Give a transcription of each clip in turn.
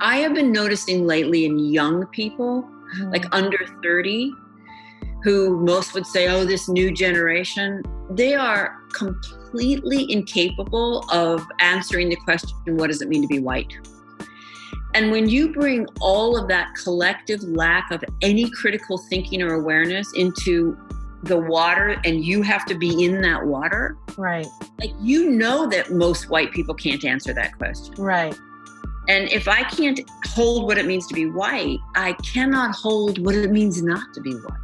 I have been noticing lately in young people, mm. like under 30, who most would say, oh, this new generation, they are completely incapable of answering the question, what does it mean to be white? And when you bring all of that collective lack of any critical thinking or awareness into the water and you have to be in that water. Right. Like you know that most white people can't answer that question. Right. And if I can't hold what it means to be white, I cannot hold what it means not to be white.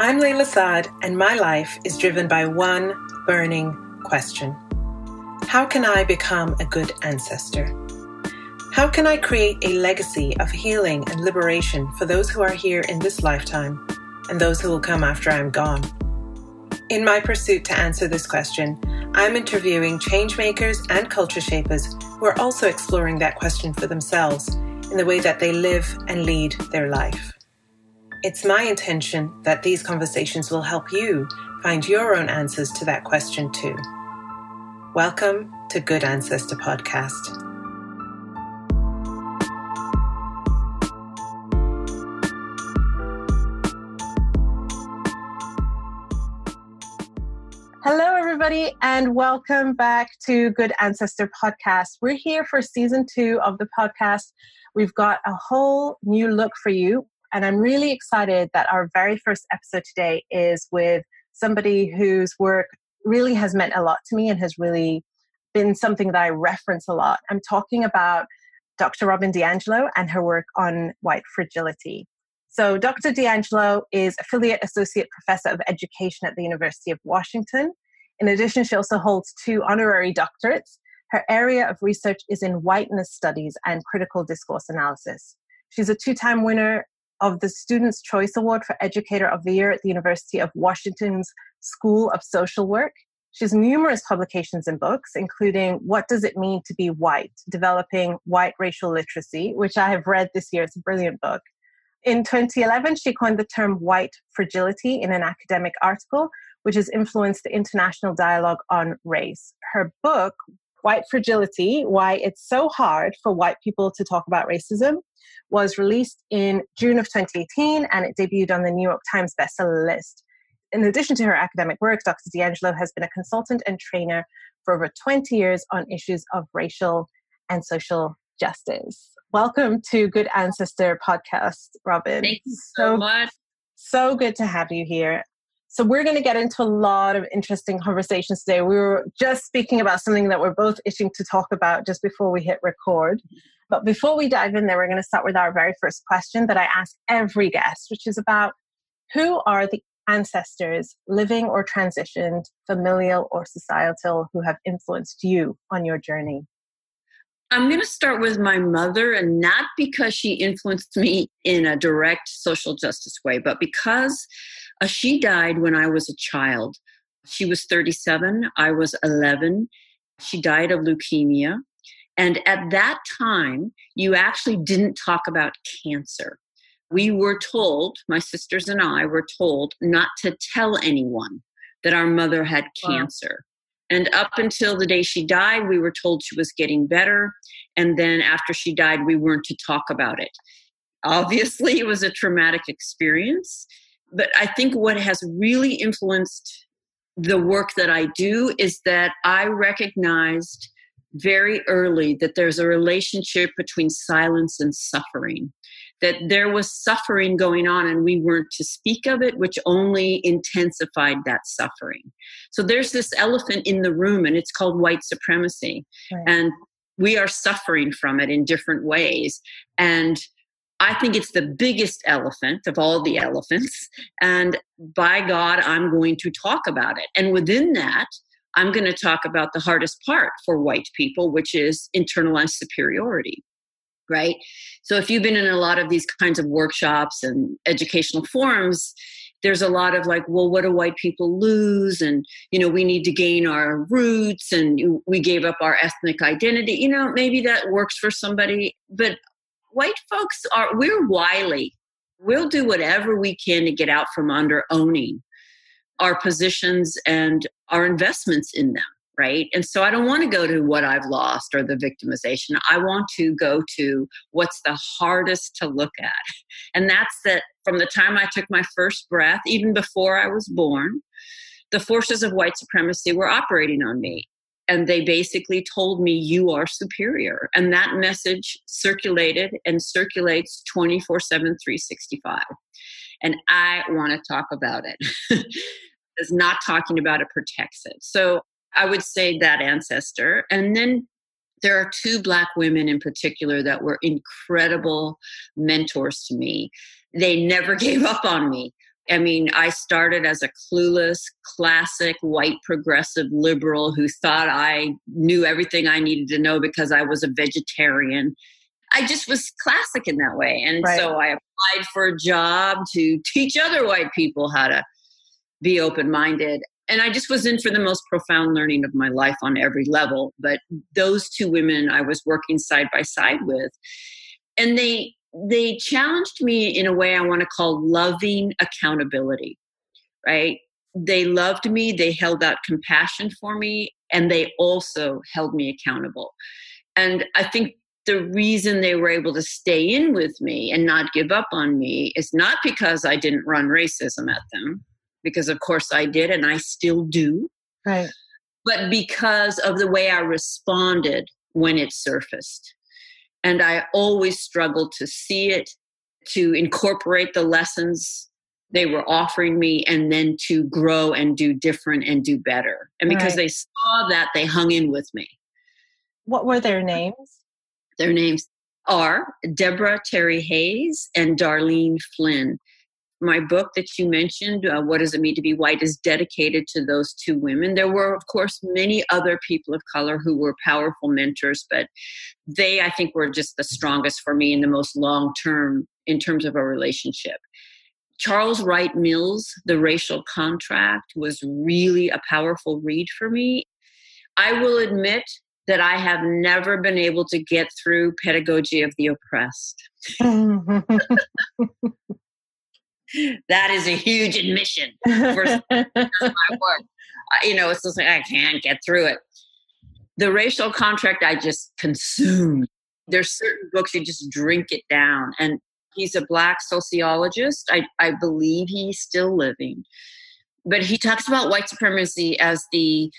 I'm Layla Saad, and my life is driven by one burning question How can I become a good ancestor? How can I create a legacy of healing and liberation for those who are here in this lifetime and those who will come after I'm gone? In my pursuit to answer this question, I'm interviewing changemakers and culture shapers who are also exploring that question for themselves in the way that they live and lead their life. It's my intention that these conversations will help you find your own answers to that question too. Welcome to Good Ancestor Podcast. Hello, everybody, and welcome back to Good Ancestor Podcast. We're here for season two of the podcast. We've got a whole new look for you, and I'm really excited that our very first episode today is with somebody whose work really has meant a lot to me and has really been something that I reference a lot. I'm talking about Dr. Robin DiAngelo and her work on white fragility. So, Dr. DiAngelo is Affiliate Associate Professor of Education at the University of Washington. In addition, she also holds two honorary doctorates. Her area of research is in whiteness studies and critical discourse analysis. She's a two time winner of the Students' Choice Award for Educator of the Year at the University of Washington's School of Social Work. She has numerous publications and books, including What Does It Mean to Be White? Developing White Racial Literacy, which I have read this year. It's a brilliant book. In 2011, she coined the term white fragility in an academic article, which has influenced the international dialogue on race. Her book, White Fragility Why It's So Hard for White People to Talk About Racism, was released in June of 2018 and it debuted on the New York Times bestseller list. In addition to her academic work, Dr. DiAngelo has been a consultant and trainer for over 20 years on issues of racial and social justice. Welcome to Good Ancestor podcast, Robin. Thank you so, so much. So good to have you here. So, we're going to get into a lot of interesting conversations today. We were just speaking about something that we're both itching to talk about just before we hit record. But before we dive in there, we're going to start with our very first question that I ask every guest, which is about who are the ancestors, living or transitioned, familial or societal, who have influenced you on your journey? I'm going to start with my mother, and not because she influenced me in a direct social justice way, but because uh, she died when I was a child. She was 37, I was 11. She died of leukemia. And at that time, you actually didn't talk about cancer. We were told, my sisters and I were told, not to tell anyone that our mother had cancer. And up until the day she died, we were told she was getting better. And then after she died, we weren't to talk about it. Obviously, it was a traumatic experience. But I think what has really influenced the work that I do is that I recognized very early that there's a relationship between silence and suffering that there was suffering going on and we weren't to speak of it, which only intensified that suffering. So there's this elephant in the room and it's called white supremacy. Right. And we are suffering from it in different ways. And I think it's the biggest elephant of all the elephants. And by God, I'm going to talk about it. And within that, I'm going to talk about the hardest part for white people, which is internalized superiority right? So if you've been in a lot of these kinds of workshops and educational forums, there's a lot of like, well, what do white people lose? And, you know, we need to gain our roots and we gave up our ethnic identity. You know, maybe that works for somebody, but white folks are, we're wily. We'll do whatever we can to get out from under owning. our positions and our investments in them right? And so I don't want to go to what I've lost or the victimization. I want to go to what's the hardest to look at. And that's that from the time I took my first breath, even before I was born, the forces of white supremacy were operating on me. And they basically told me, you are superior. And that message circulated and circulates 24 7, 365. And I want to talk about it. Is not talking about it protects it. So I would say that ancestor. And then there are two black women in particular that were incredible mentors to me. They never gave up on me. I mean, I started as a clueless, classic white progressive liberal who thought I knew everything I needed to know because I was a vegetarian. I just was classic in that way. And right. so I applied for a job to teach other white people how to be open minded and I just was in for the most profound learning of my life on every level. But those two women I was working side by side with, and they they challenged me in a way I want to call loving accountability. Right? They loved me. They held out compassion for me, and they also held me accountable. And I think the reason they were able to stay in with me and not give up on me is not because I didn't run racism at them because of course I did and I still do. Right. But because of the way I responded when it surfaced. And I always struggled to see it, to incorporate the lessons they were offering me, and then to grow and do different and do better. And because right. they saw that, they hung in with me. What were their names? Their names are Deborah Terry Hayes and Darlene Flynn my book that you mentioned, uh, What Does It Mean to Be White, is dedicated to those two women. There were, of course, many other people of color who were powerful mentors, but they, I think, were just the strongest for me in the most long term in terms of a relationship. Charles Wright Mills, The Racial Contract, was really a powerful read for me. I will admit that I have never been able to get through Pedagogy of the Oppressed. that is a huge admission for my work. You know, it's just like I can't get through it. The racial contract I just consumed. There's certain books you just drink it down. And he's a black sociologist. I, I believe he's still living. But he talks about white supremacy as the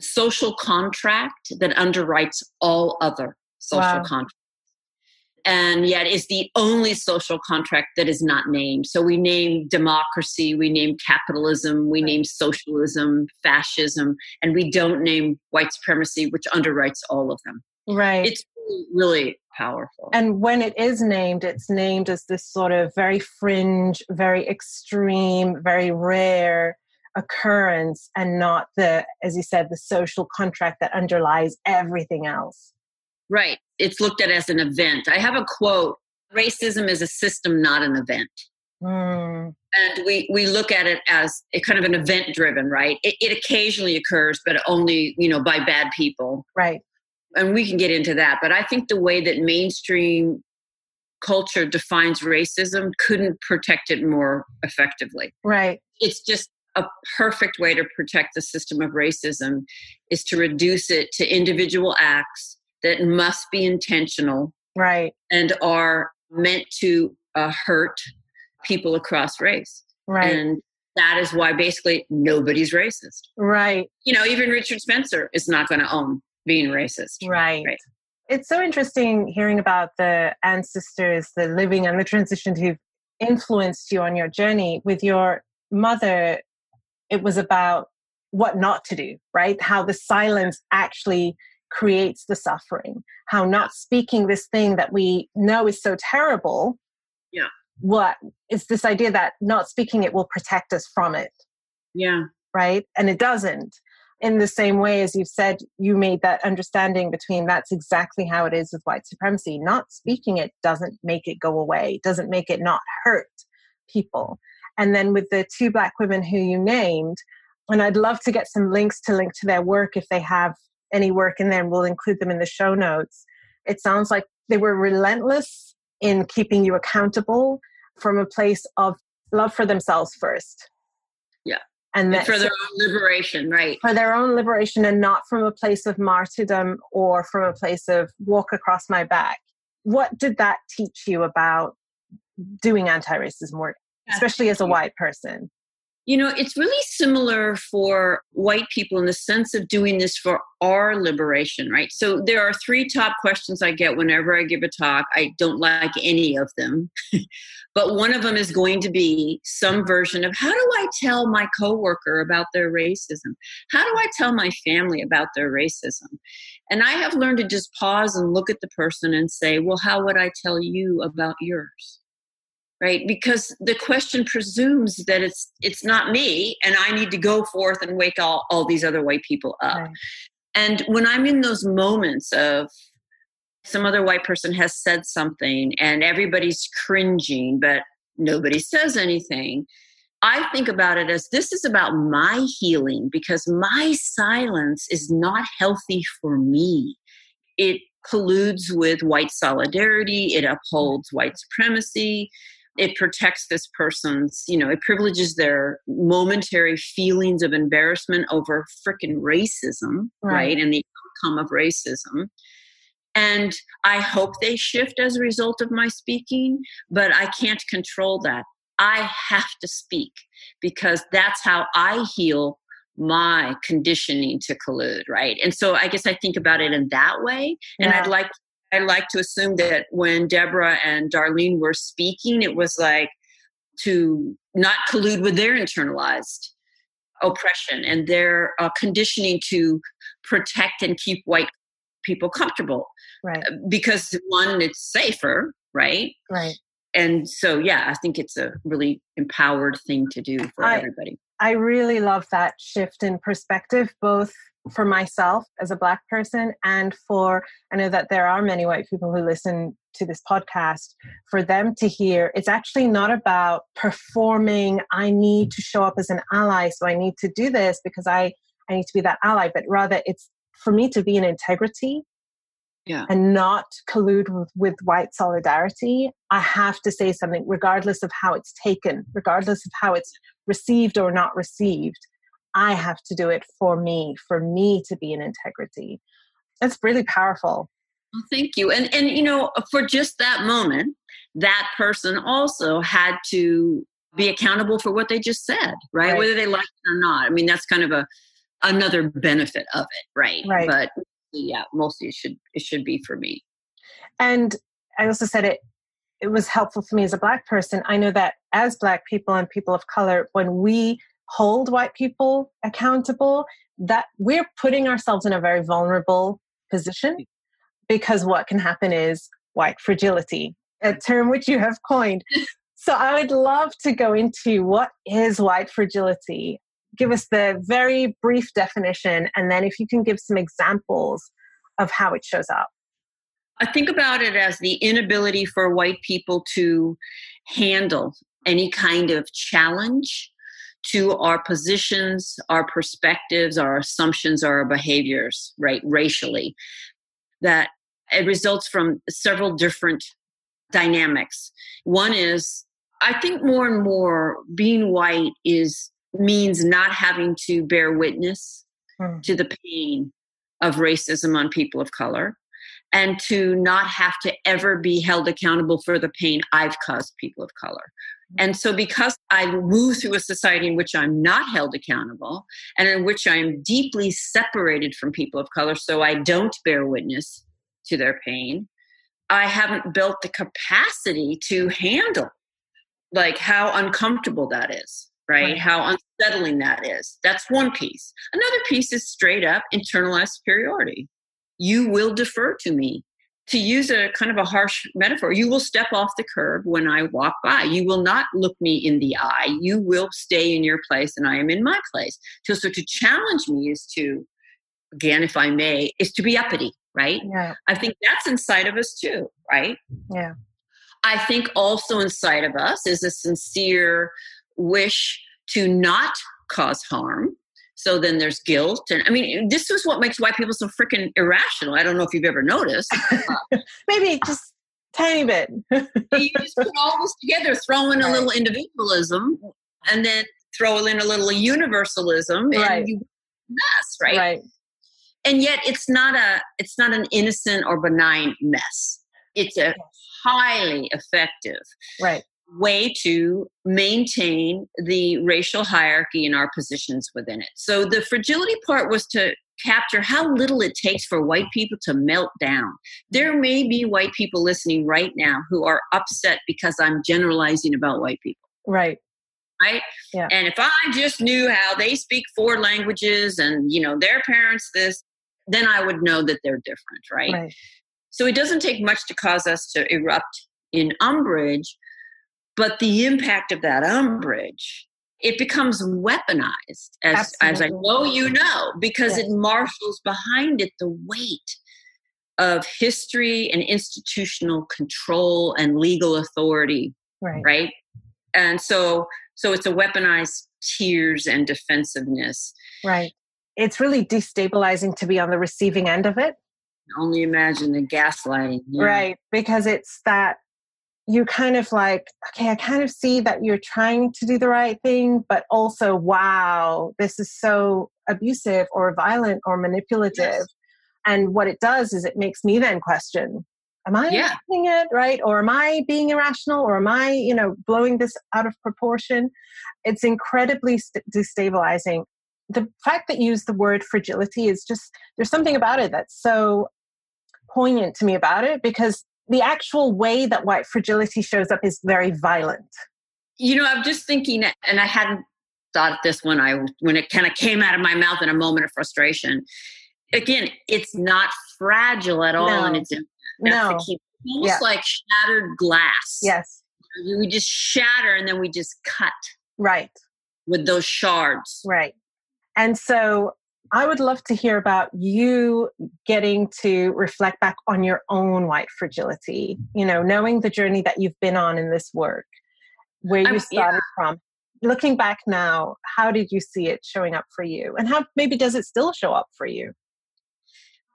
social contract that underwrites all other social wow. contracts and yet is the only social contract that is not named. So we name democracy, we name capitalism, we name socialism, fascism, and we don't name white supremacy, which underwrites all of them. Right. It's really, really powerful. And when it is named, it's named as this sort of very fringe, very extreme, very rare occurrence and not the as you said the social contract that underlies everything else Right. It's looked at as an event. I have a quote racism is a system, not an event. Mm. And we, we look at it as a kind of an event driven, right? It, it occasionally occurs, but only, you know, by bad people. Right. And we can get into that. But I think the way that mainstream culture defines racism couldn't protect it more effectively. Right. It's just a perfect way to protect the system of racism is to reduce it to individual acts that must be intentional right. and are meant to uh, hurt people across race. Right. And that is why basically nobody's racist. Right. You know even richard spencer is not going to own being racist. Right. right. It's so interesting hearing about the ancestors the living and the transitions who've influenced you on your journey. With your mother it was about what not to do right? How the silence actually creates the suffering. How not speaking this thing that we know is so terrible yeah. what is this idea that not speaking it will protect us from it. Yeah. Right? And it doesn't. In the same way as you've said you made that understanding between that's exactly how it is with white supremacy. Not speaking it doesn't make it go away. Doesn't make it not hurt people. And then with the two black women who you named and i'd love to get some links to link to their work if they have any work in there and we'll include them in the show notes. It sounds like they were relentless in keeping you accountable from a place of love for themselves first. Yeah. and, and for their own liberation, right? For their own liberation and not from a place of martyrdom or from a place of walk across my back. What did that teach you about doing anti racism work, especially as a white person? You know, it's really similar for white people in the sense of doing this for our liberation, right? So there are three top questions I get whenever I give a talk. I don't like any of them. but one of them is going to be some version of how do I tell my coworker about their racism? How do I tell my family about their racism? And I have learned to just pause and look at the person and say, well, how would I tell you about yours? Right? Because the question presumes that it's it's not me and i need to go forth and wake all, all these other white people up. Right. and when i'm in those moments of some other white person has said something and everybody's cringing but nobody says anything i think about it as this is about my healing because my silence is not healthy for me. It colludes with white solidarity. It upholds white supremacy it protects this person's, you know, it privileges their momentary feelings of embarrassment over freaking racism, right. right? And the outcome of racism. And I hope they shift as a result of my speaking, but I can't control that. I have to speak because that's how I heal my conditioning to collude, right? And so I guess I think about it in that way. And yeah. I'd like I like to assume that when Deborah and Darlene were speaking, it was like to not collude with their internalized oppression and their uh, conditioning to protect and keep white people comfortable. Right. Uh, because one, it's safer, right? Right. And so, yeah, I think it's a really empowered thing to do for I, everybody. I really love that shift in perspective, both for myself as a black person and for i know that there are many white people who listen to this podcast for them to hear it's actually not about performing i need to show up as an ally so i need to do this because i i need to be that ally but rather it's for me to be in integrity yeah. and not collude with, with white solidarity i have to say something regardless of how it's taken regardless of how it's received or not received I have to do it for me, for me to be in integrity. That's really powerful. Well, thank you. And and you know, for just that moment, that person also had to be accountable for what they just said, right? right. Whether they liked it or not. I mean, that's kind of a another benefit of it, right? Right. But yeah, mostly it should it should be for me. And I also said it it was helpful for me as a black person. I know that as black people and people of color, when we hold white people accountable, that we're putting ourselves in a very vulnerable position mm. because what can happen is white fragility, a term which you have coined. So I would love to go into what is white fragility. Give us the very brief definition, and then if you can give some examples of how it shows up. I think about it as the inability for white people to handle any kind of challenge to our positions, our perspectives, our assumptions, our behaviors, right, racially. That it results from several different dynamics. One is, I think more and more being white is means not having to bear witness hmm. to the pain of racism on people of color and to not have to ever be held accountable for the pain I've caused people of color. And so, because I move through a society in which I'm not held accountable and in which I am deeply separated from people of color, so I don't bear witness to their pain, I haven't built the capacity to handle like how uncomfortable that is, right? right? How unsettling that is. That's one piece. Another piece is straight up internalized superiority. You will defer to me to use a kind of a harsh metaphor, you will step off the curb when I walk by. You will not look me in the eye. You will stay in your place and I am in my place. So, so to challenge me is to, again, if I may, is to be uppity, right? Yeah. I think that's inside of us too, right? Yeah. I think also inside of us is a sincere wish to not cause harm so then there's guilt. And I mean, this is what makes white people so freaking irrational. I don't know if you've ever noticed. Maybe just tiny bit. you just put all this together, throw in a little individualism, and then throw in a little universalism and Right. you mess, right? Right. And yet it's not a it's not an innocent or benign mess. It's a highly effective Right. Way to maintain the racial hierarchy in our positions within it. So the fragility part was to capture how little it takes for white people to melt down. There may be white people listening right now who are upset because I'm generalizing about white people, Right. right? Yeah. And if I just knew how they speak four languages and, you know, their parents this, then I would know that they're different, right? Right. So it doesn't take much to cause us to erupt in umbrage, but the impact of that umbrage, it becomes weaponized, as, as I know you know, because Yes. it marshals behind it the weight of history and institutional control and legal authority, Right. right? And so so it's a weaponized tears and defensiveness. Right. It's really destabilizing to be on the receiving end of it. Only imagine the gaslighting. yeah. Right. Because it's that you kind of like, okay, I kind of see that you're trying to do the right thing, but also, wow, this is so abusive or violent or manipulative. Yes. And what it does is it makes me then question, am I Yeah. doing it right? Or am I being irrational? Or am I, you know, blowing this out of proportion? It's incredibly st- destabilizing. The fact that you use the word fragility is just, there's something about it that's so poignant to me about it because the actual way that white fragility shows up is very violent. you know i'm just thinking and i hadn't thought of this when i when it kind of came out of my mouth in a moment of frustration again it's not fragile at all No. and it's No. almost Yeah. like shattered glass Yes. we just shatter and then we just cut Right. with those shards Right. And so I would love to hear about you getting to reflect back on your own white fragility, you know, knowing the journey that you've been on in this work, where you um, I'm- started from. Looking back now, how did you see it showing up for you? And how maybe does it still show up for you?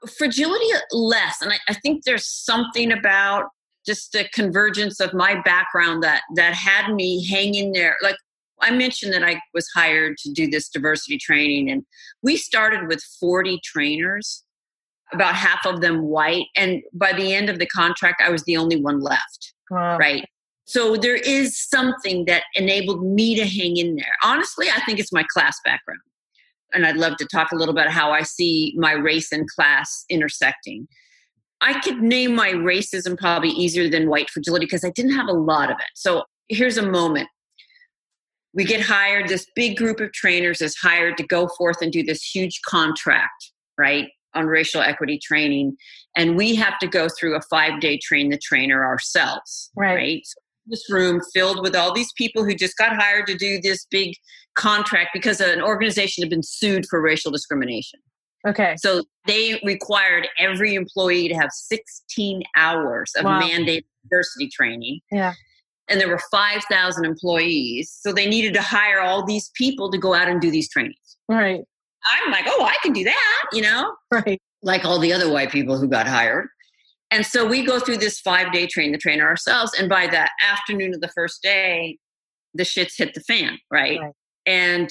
fragility less and I, I think there's something about just the convergence of my background that that had me hang in there like i mentioned that i was hired to do this diversity training and we started with 40 trainers about half of them white and by the end of the contract i was the only one left Wow. right? So there is something that enabled me to hang in there. Honestly i think it's my class background and i'd love to talk a little about how i see my race and class intersecting. I could name my racism probably easier than white fragility because i didn't have a lot of it. So here's a moment we get hired this big group of trainers is hired to go forth and do this huge contract right on racial equity training and we have to go through a five day train the trainer ourselves Right. right so this room filled with all these people who just got hired to do this big contract because an organization had been sued for racial discrimination Okay. so they required every employee to have 16 hours of Wow. mandated diversity training Yeah. And there were 5000 employees so they needed to hire all these people to go out and do these trainings Right. i'm like oh i can do that you know Right. like all the other white people who got hired. And so we go through this five day train the trainer ourselves. And by the afternoon of the first day, the shits hit the fan, right? Right. And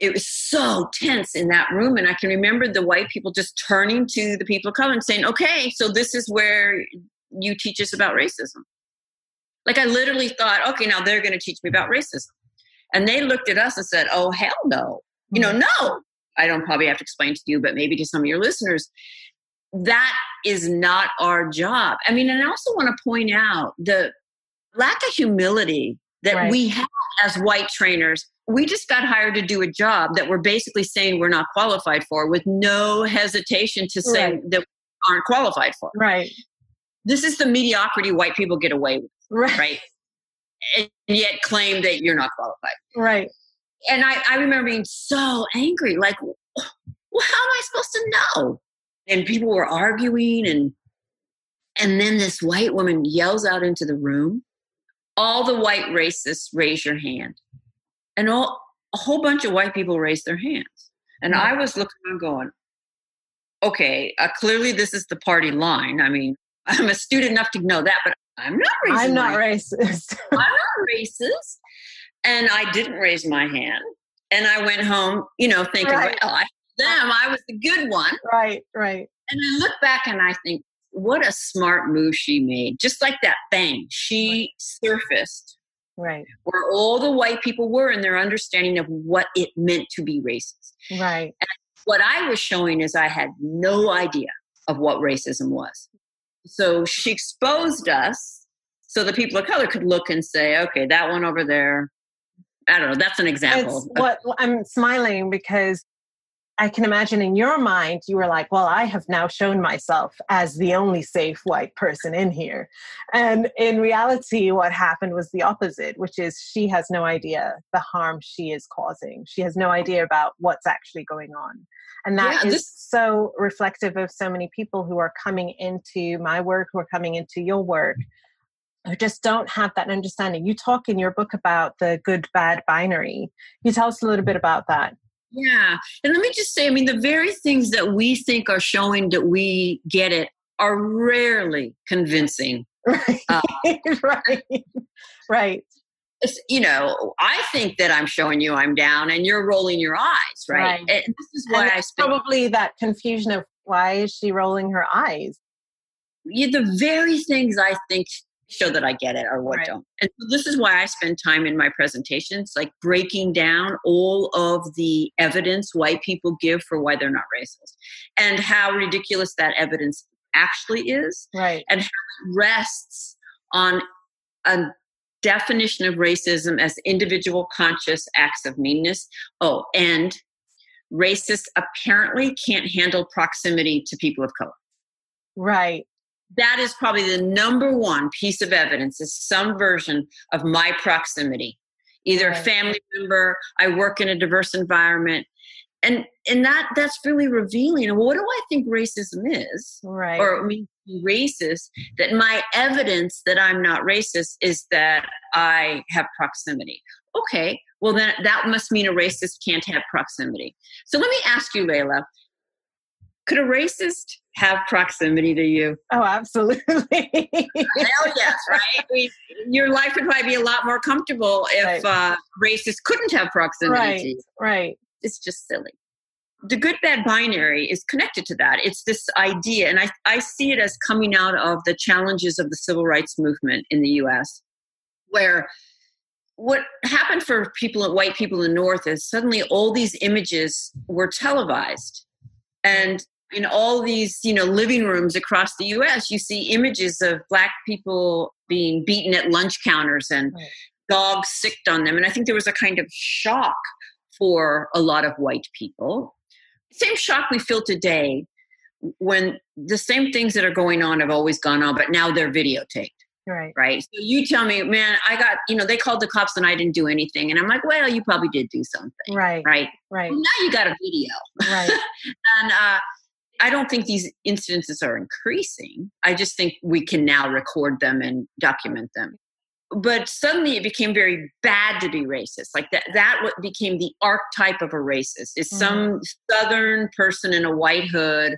it was so tense in that room. And I can remember the white people just turning to the people of color and saying, okay, so this is where you teach us about racism. Like I literally thought, okay, now they're going to teach me about racism. And they looked at us and said, oh, hell no. You know, mm-hmm. no. I don't probably have to explain to you, but maybe to some of your listeners, that is not our job. I mean, and I also want to point out the lack of humility that Right. we have as white trainers. We just got hired to do a job that we're basically saying we're not qualified for with no hesitation to say Right. that we aren't qualified for. Right. This is the mediocrity white people get away with, Right. right? and yet claim that you're not qualified Right. and I, I remember being so angry like well how am i supposed to know and people were arguing and and then this white woman yells out into the room all the white racists raise your hand and all a whole bunch of white people raised their hands and i was looking and going okay uh, clearly this is the party line i mean i'm astute enough to know that but i'm not raising I'm not racist. I'm not racist. And I didn't raise my hand. And I went home, you know, thinking, right. well, I, them, I was the good one. Right, right. And I look back and I think, what a smart move she made. Just like that bang, she surfaced right where all the white people were in their understanding of what it meant to be racist right and what i was showing is i had no idea of what racism was so she exposed us so the people of color could look and say okay that one over there. I don't know that's an example it's what i'm smiling because I can imagine in your mind, you were like, well, I have now shown myself as the only safe white person in here. And in reality, what happened was the opposite, which is she has no idea the harm she is causing. She has no idea about what's actually going on. And that yeah, is this- so reflective of so many people who are coming into my work, who are coming into your work, who just don't have that understanding. You talk in your book about the good bad binary. Can you tell us a little bit about that? Yeah. And let me just say, I mean, the very things that we think are showing that we get it are rarely convincing. Right. Uh, right. Right. You know, I think that I'm showing you I'm down and you're rolling your eyes, right? right. And this is why I probably that confusion of why is she rolling her eyes? Yeah, the very things I think show that I get it or what right. don't. And so this is why I spend time in my presentations, like breaking down all of the evidence white people give for why they're not racist and how ridiculous that evidence actually is. Right. And how it rests on a definition of racism as individual conscious acts of meanness. Oh, and racists apparently can't handle proximity to people of color. Right that is probably the number one piece of evidence is some version of my proximity. Either a family member i work in a diverse environment. And and that that's really revealing. What do i think racism is? Right. Or i mean racist that my evidence that i'm not racist is that i have proximity. Okay well then that must mean a racist can't have proximity. So let me ask you layla could a racist have proximity to you? Oh, absolutely. Hell yes, right? We, your life would probably be a lot more comfortable if right. uh, racists couldn't have proximity right, to you. Right. It's just silly. The good bad binary is connected to that. It's this idea, and I, I see it as coming out of the challenges of the civil rights movement in the US, where what happened for people, white people in the North, is suddenly all these images were televised. And in all these you know living rooms across the us you see images of black people being beaten at lunch counters and right. dogs sicked on them. And i think there was a kind of shock for a lot of white people. Same shock we feel today when the same things that are going on have always gone on but now they're videotaped right. right? So you tell me man i got you know they called the cops and i didn't do anything. And i'm like well you probably did do something right. right? Right. Well, now you got a video. Right. And uh I don't think these incidences are increasing. I just think we can now record them and document them. But suddenly it became very bad to be racist. Like that that what became the archetype of a racist is mm-hmm. some southern person in a white hood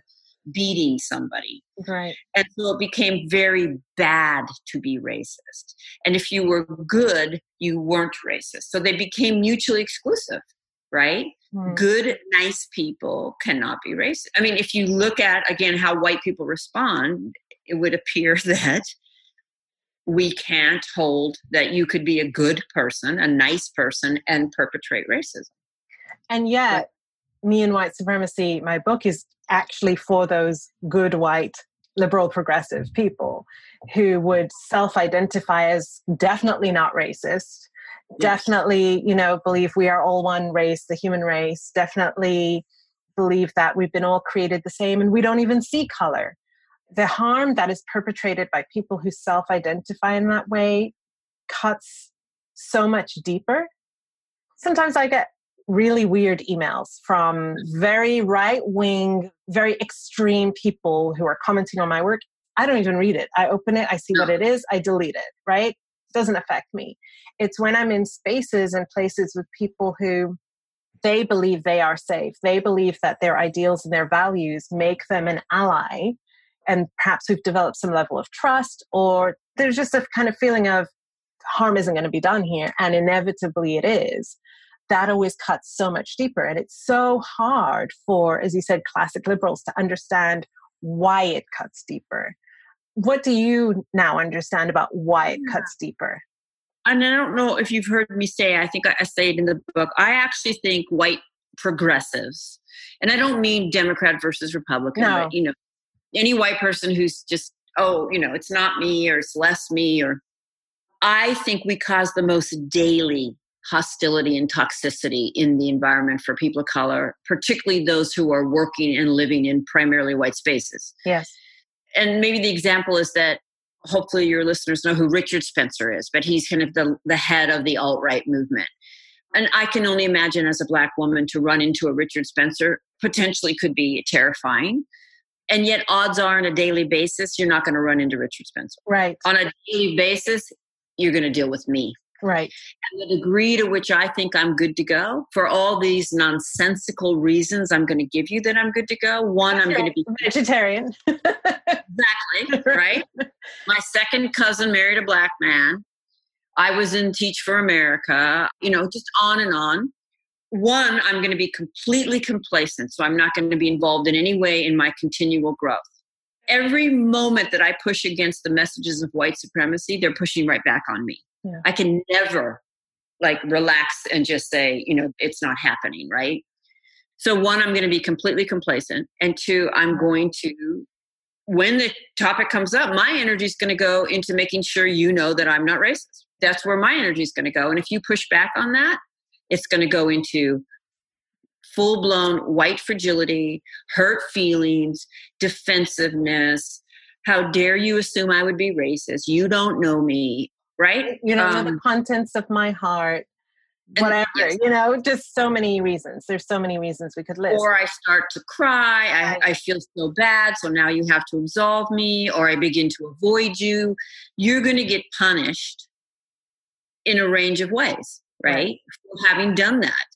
beating somebody. Right. And so it became very bad to be racist. And if you were good, you weren't racist. So they became mutually exclusive, right? Good, nice people cannot be racist. I mean, if you look at, again, how white people respond, it would appear that we can't hold that you could be a good person, a nice person, and perpetrate racism. And yet, but, Me and White Supremacy, my book is actually for those good white liberal progressive people who would self identify as definitely not racist definitely you know believe we are all one race the human race definitely believe that we've been all created the same and we don't even see color. The harm that is perpetrated by people who self-identify in that way cuts so much deeper. Sometimes i get really weird emails from mm. very right wing very extreme people who are commenting on my work. I don't even read it. I open it i see what it is i delete it right doesn't affect me. It's when I'm in spaces and places with people who they believe they are safe. They believe that their ideals and their values make them an ally. And perhaps we've developed some level of trust, or there's just a kind of feeling of harm isn't going to be done here. And inevitably it is. That always cuts so much deeper. And it's so hard for, as you said, classic liberals to understand why it cuts deeper. What do you now understand about why it cuts deeper? And I don't know if you've heard me say, I think I say it in the book, I actually think white progressives, and I don't mean Democrat versus Republican, no. but you know, any white person who's just, oh, you know, it's not me or it's less me or I think we cause the most daily hostility and toxicity in the environment for people of color, particularly those who are working and living in primarily white spaces. Yes. And maybe the example is that hopefully your listeners know who Richard Spencer is, but he's kind of the, the head of the alt right movement. And I can only imagine as a black woman to run into a Richard Spencer potentially could be terrifying. And yet, odds are on a daily basis, you're not going to run into Richard Spencer. Right. On a daily basis, you're going to deal with me. Right. And the degree to which I think I'm good to go, for all these nonsensical reasons I'm going to give you that I'm good to go. One, I'm going to be vegetarian. exactly. Right. My second cousin married a black man. I was in Teach for America, you know, just on and on. One, I'm going to be completely complacent. So I'm not going to be involved in any way in my continual growth every moment that I push against the messages of white supremacy, they're pushing right back on me. Yeah. I can never like relax and just say, you know, it's not happening, right? So, one, I'm going to be completely complacent. And two, I'm going to, when the topic comes up, my energy is going to go into making sure you know that I'm not racist. That's where my energy is going to go. And if you push back on that, it's going to go into full blown white fragility, hurt feelings, defensiveness. How dare you assume I would be racist? You don't know me, right? You don't um, know the contents of my heart. Whatever, yes. you know, just so many reasons. There's so many reasons we could list. Or I start to cry. I, I feel so bad. So now you have to absolve me, or I begin to avoid you. You're going to get punished in a range of ways, right? right. For having done that.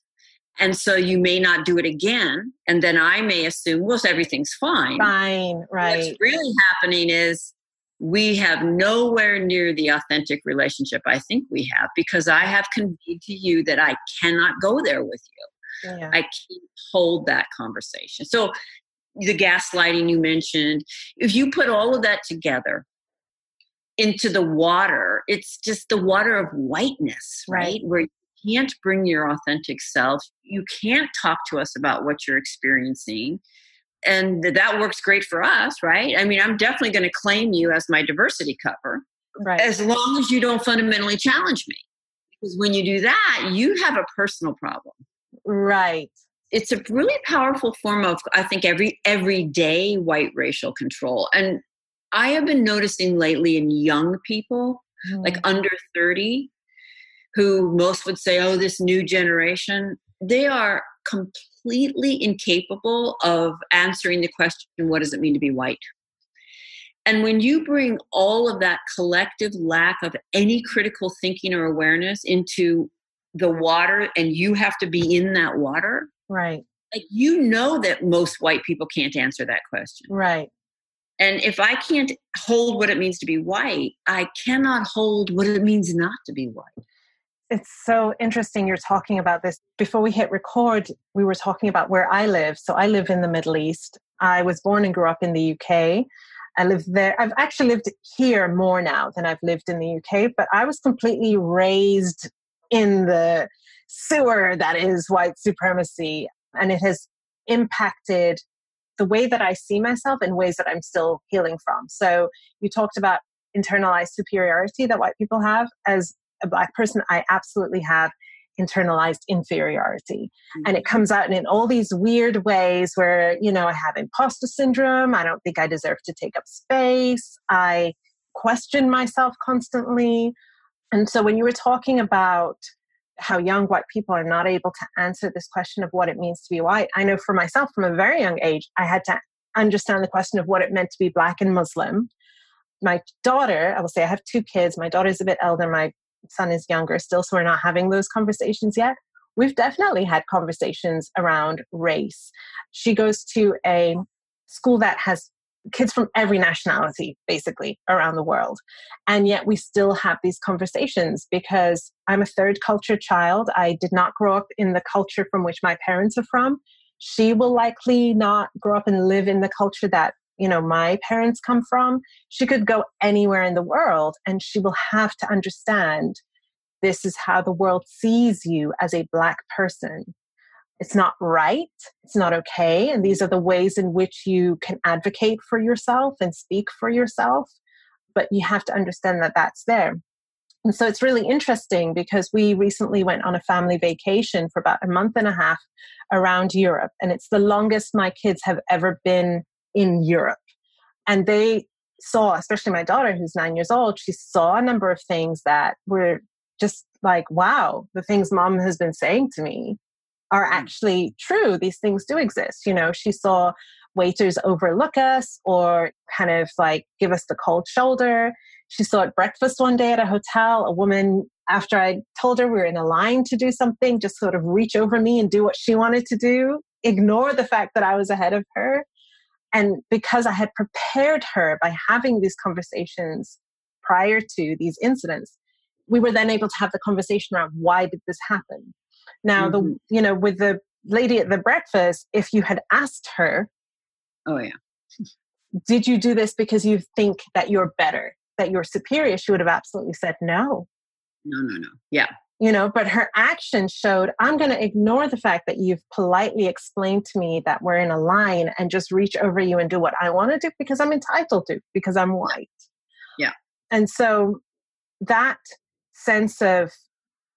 And so you may not do it again. And then I may assume, well, everything's fine. Fine, right. What's really happening is we have nowhere near the authentic relationship I think we have because I have conveyed to you that I cannot go there with you. Yeah. I can't hold that conversation. So the gaslighting you mentioned, if you put all of that together into the water, it's just the water of whiteness, right? right? Where you can't bring your authentic self. You can't talk to us about what you're experiencing. And that works great for us, right? I mean, I'm definitely going to claim you as my diversity cover. Right. As long as you don't fundamentally challenge me. Because when you do that, you have a personal problem. Right. It's a really powerful form of, I think, every everyday white racial control. And I have been noticing lately in young people, mm. like under 30, who most would say, oh, this new generation, they are completely incapable of answering the question, what does it mean to be white? And when you bring all of that collective lack of any critical thinking or awareness into the water, and you have to be in that water, right? Like you know that most white people can't answer that question, right? And if I can't hold what it means to be white, I cannot hold what it means not to be white it's so interesting you're talking about this. Before we hit record, we were talking about where I live. So I live in the Middle East. I was born and grew up in the UK. I live there. I've actually lived here more now than I've lived in the UK, but I was completely raised in the sewer that is white supremacy. And it has impacted the way that I see myself in ways that I'm still healing from. So you talked about internalized superiority that white people have as a black person, I absolutely have internalized inferiority. Mm-hmm. And it comes out in all these weird ways where, you know, I have imposter syndrome. I don't think I deserve to take up space. I question myself constantly. And so when you were talking about how young white people are not able to answer this question of what it means to be white, I know for myself from a very young age, I had to understand the question of what it meant to be black and Muslim. My daughter, I will say I have two kids. My daughter's a bit elder. My son is younger still, so we're not having those conversations yet. We've definitely had conversations around race. She goes to a school that has kids from every nationality, basically, around the world. And yet we still have these conversations because I'm a third culture child. I did not grow up in the culture from which my parents are from. She will likely not grow up and live in the culture that you know my parents come from she could go anywhere in the world and she will have to understand this is how the world sees you as a black person it's not right, it's not okay. And these are the ways in which you can advocate for yourself and speak for yourself. But you have to understand that that's there. And so it's really interesting because we recently went on a family vacation for about a month and a half around Europe. And it's the longest my kids have ever been in Europe. And they saw, especially my daughter who's nine years old, she saw a number of things that were just like, wow, the things mom has been saying to me are mm. actually true. These things do exist. You know, she saw waiters overlook us or kind of like give us the cold shoulder. She saw at breakfast one day at a hotel a woman, after I told her we were in a line to do something, just sort of reach over me and do what she wanted to do, ignore the fact that I was ahead of her. And because I had prepared her by having these conversations prior to these incidents, we were then able to have the conversation around why did this happen? Now, mm-hmm. the you know, with the lady at the breakfast, if you had asked her, "Oh yeah, did you do this because you think that you're better, that you're superior?" She would have absolutely said no. No, no, no. Yeah. You know, but her action showed I'm going to ignore the fact that you've politely explained to me that we're in a line and just reach over you and do what I want to do because I'm entitled to, because I'm white. Yeah. And so that sense of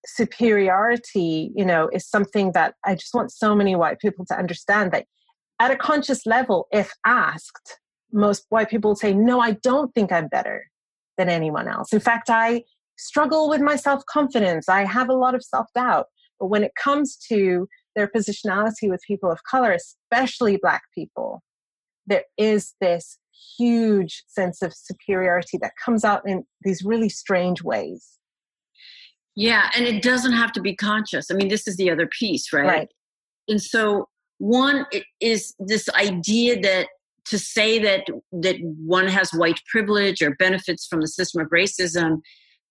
superiority, you know, is something that I just want so many white people to understand that at a conscious level, if asked, most white people say, No, I don't think I'm better than anyone else. In fact, I struggle with my self confidence. I have a lot of self doubt. But when it comes to their positionality with people of color, especially Black people, there is this huge sense of superiority that comes out in these really strange ways. Yeah, and it doesn't have to be conscious. I mean, this is the other piece, right? Right. And so one is this idea that to say that that one has white privilege or benefits from the system of racism,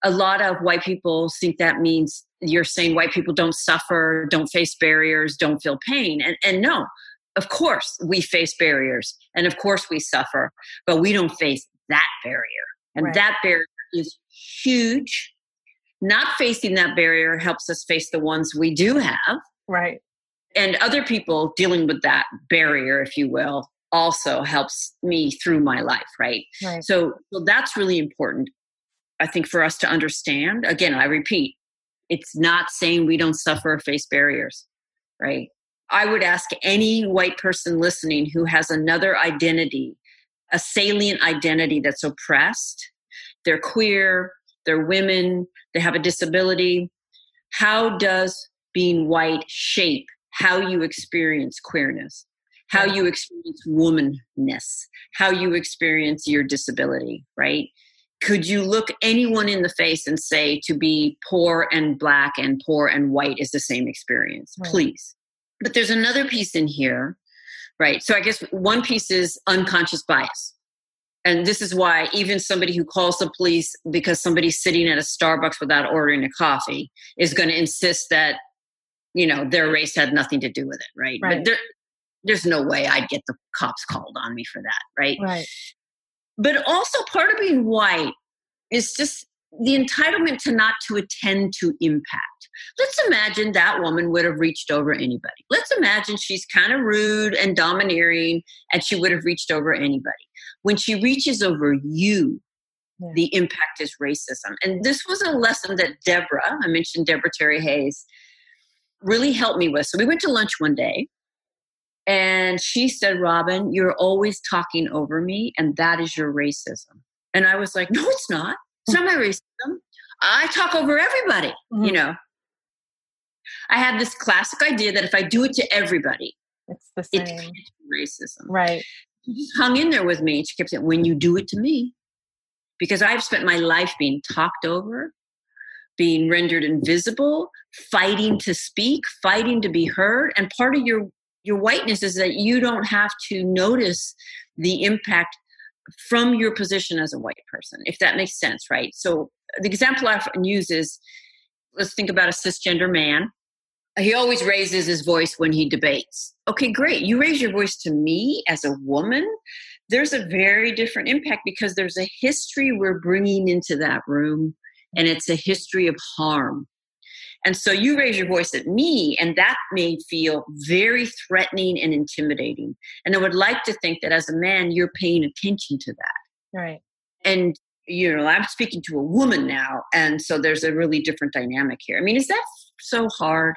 a lot of white people think that means you're saying white people don't suffer, don't face barriers, don't feel pain. And and no, of course we face barriers and of course we suffer, but we don't face that barrier. And right. that barrier is huge not facing that barrier helps us face the ones we do have. Right. And other people dealing with that barrier, if you will, also helps me through my life, right? right. So, so that's really important, I think, for us to understand. Again, I repeat, it's not saying we don't suffer or face barriers, right? I would ask any white person listening who has another identity, a salient identity that's oppressed, they're queer, they're women, they have a disability. How does being white shape how you experience queerness, how you experience womanness, how you experience your disability, right? Could you look anyone in the face and say to be poor and black and poor and white is the same experience? Right. Please. But there's another piece in here, right? So I guess one piece is unconscious bias and this is why even somebody who calls the police because somebody's sitting at a starbucks without ordering a coffee is going to insist that you know their race had nothing to do with it right, right. but there, there's no way i'd get the cops called on me for that right right but also part of being white is just the entitlement to not to attend to impact let's imagine that woman would have reached over anybody let's imagine she's kind of rude and domineering and she would have reached over anybody when she reaches over you, yeah. the impact is racism. And this was a lesson that Deborah, I mentioned Deborah Terry Hayes, really helped me with. So we went to lunch one day and she said, Robin, you're always talking over me, and that is your racism. And I was like, no, it's not. It's not my racism. I talk over everybody, mm-hmm. you know. I had this classic idea that if I do it to everybody, it's the same. It's racism. Right she just hung in there with me. And she kept saying, when you do it to me, because I've spent my life being talked over, being rendered invisible, fighting to speak, fighting to be heard. And part of your your whiteness is that you don't have to notice the impact from your position as a white person, if that makes sense, right? So the example I often use is let's think about a cisgender man. He always raises his voice when he debates. Okay, great. You raise your voice to me as a woman. There's a very different impact because there's a history we're bringing into that room, and it's a history of harm. And so you raise your voice at me, and that may feel very threatening and intimidating. And I would like to think that as a man, you're paying attention to that. Right. And, you know, I'm speaking to a woman now. And so there's a really different dynamic here. I mean, is that so hard?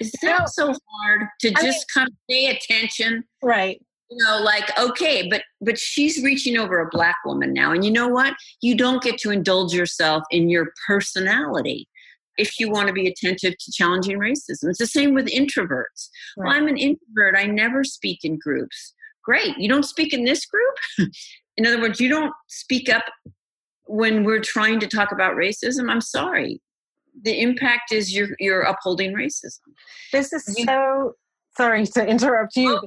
Is that no, so hard to I just mean, kind of pay attention? Right you know like okay but but she's reaching over a black woman now and you know what you don't get to indulge yourself in your personality if you want to be attentive to challenging racism. It's the same with introverts. Right. Well, I'm an introvert. I never speak in groups. Great. You don't speak in this group? in other words, you don't speak up when we're trying to talk about racism. I'm sorry. The impact is you're you're upholding racism. This is you, so sorry to interrupt you.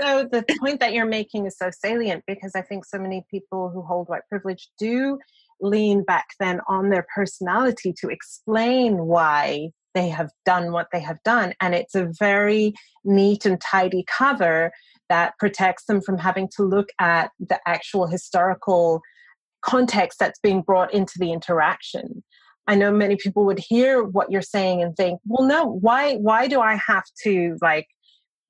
Oh, so the point that you're making is so salient because I think so many people who hold white privilege do lean back then on their personality to explain why they have done what they have done. And it's a very neat and tidy cover that protects them from having to look at the actual historical context that's being brought into the interaction. I know many people would hear what you're saying and think, well, no, why, why do I have to like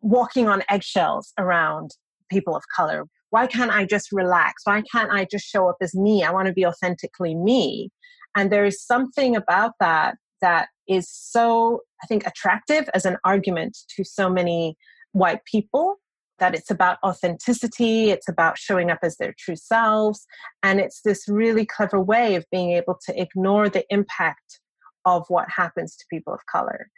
walking on eggshells around people of color? Why can't I just relax? Why can't I just show up as me? I want to be authentically me. And there is something about that that is so, I think, attractive as an argument to so many white people that it's about authenticity, it's about showing up as their true selves. And it's this really clever way of being able to ignore the impact of what happens to people of color.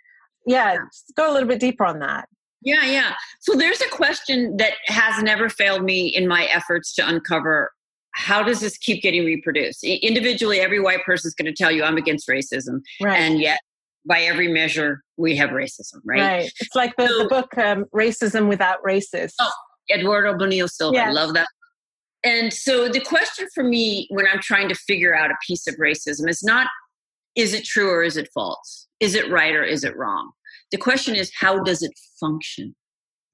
Yeah, go a little bit deeper on that. Yeah, yeah. So there's a question that has never failed me in my efforts to uncover how does this keep getting reproduced? Individually, every white person is going to tell you I'm against racism, right. and yet by every measure we have racism, right? Right. It's like the, so, the book um, "Racism Without Racists." Oh, Eduardo Bonilla Silva. Yeah. Love that. And so the question for me when I'm trying to figure out a piece of racism is not is it true or is it false? Is it right or is it wrong? The question is, how does it function?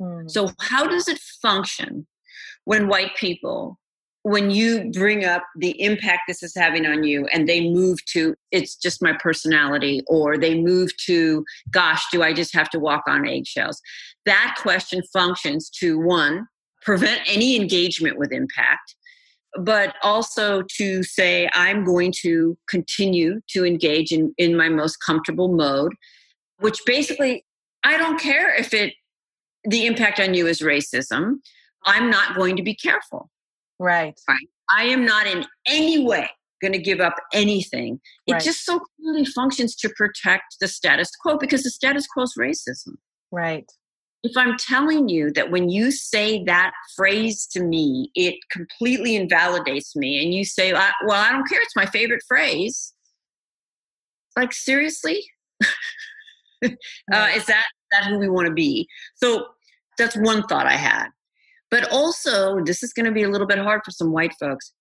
Mm. So, how does it function when white people, when you bring up the impact this is having on you, and they move to, it's just my personality, or they move to, gosh, do I just have to walk on eggshells? That question functions to one, prevent any engagement with impact but also to say i'm going to continue to engage in, in my most comfortable mode which basically I don't care if it the impact on you is racism. I'm not going to be careful. Right. Right. I am not in any way going to give up anything. It right. just so clearly functions to protect the status quo because the status quo is racism. Right. If I'm telling you that when you say that phrase to me, it completely invalidates me, and you say, well, I don't care, it's my favorite phrase. Like, seriously? uh, is that that who we want to be? So that's one thought I had. But also, this is going to be a little bit hard for some white folks.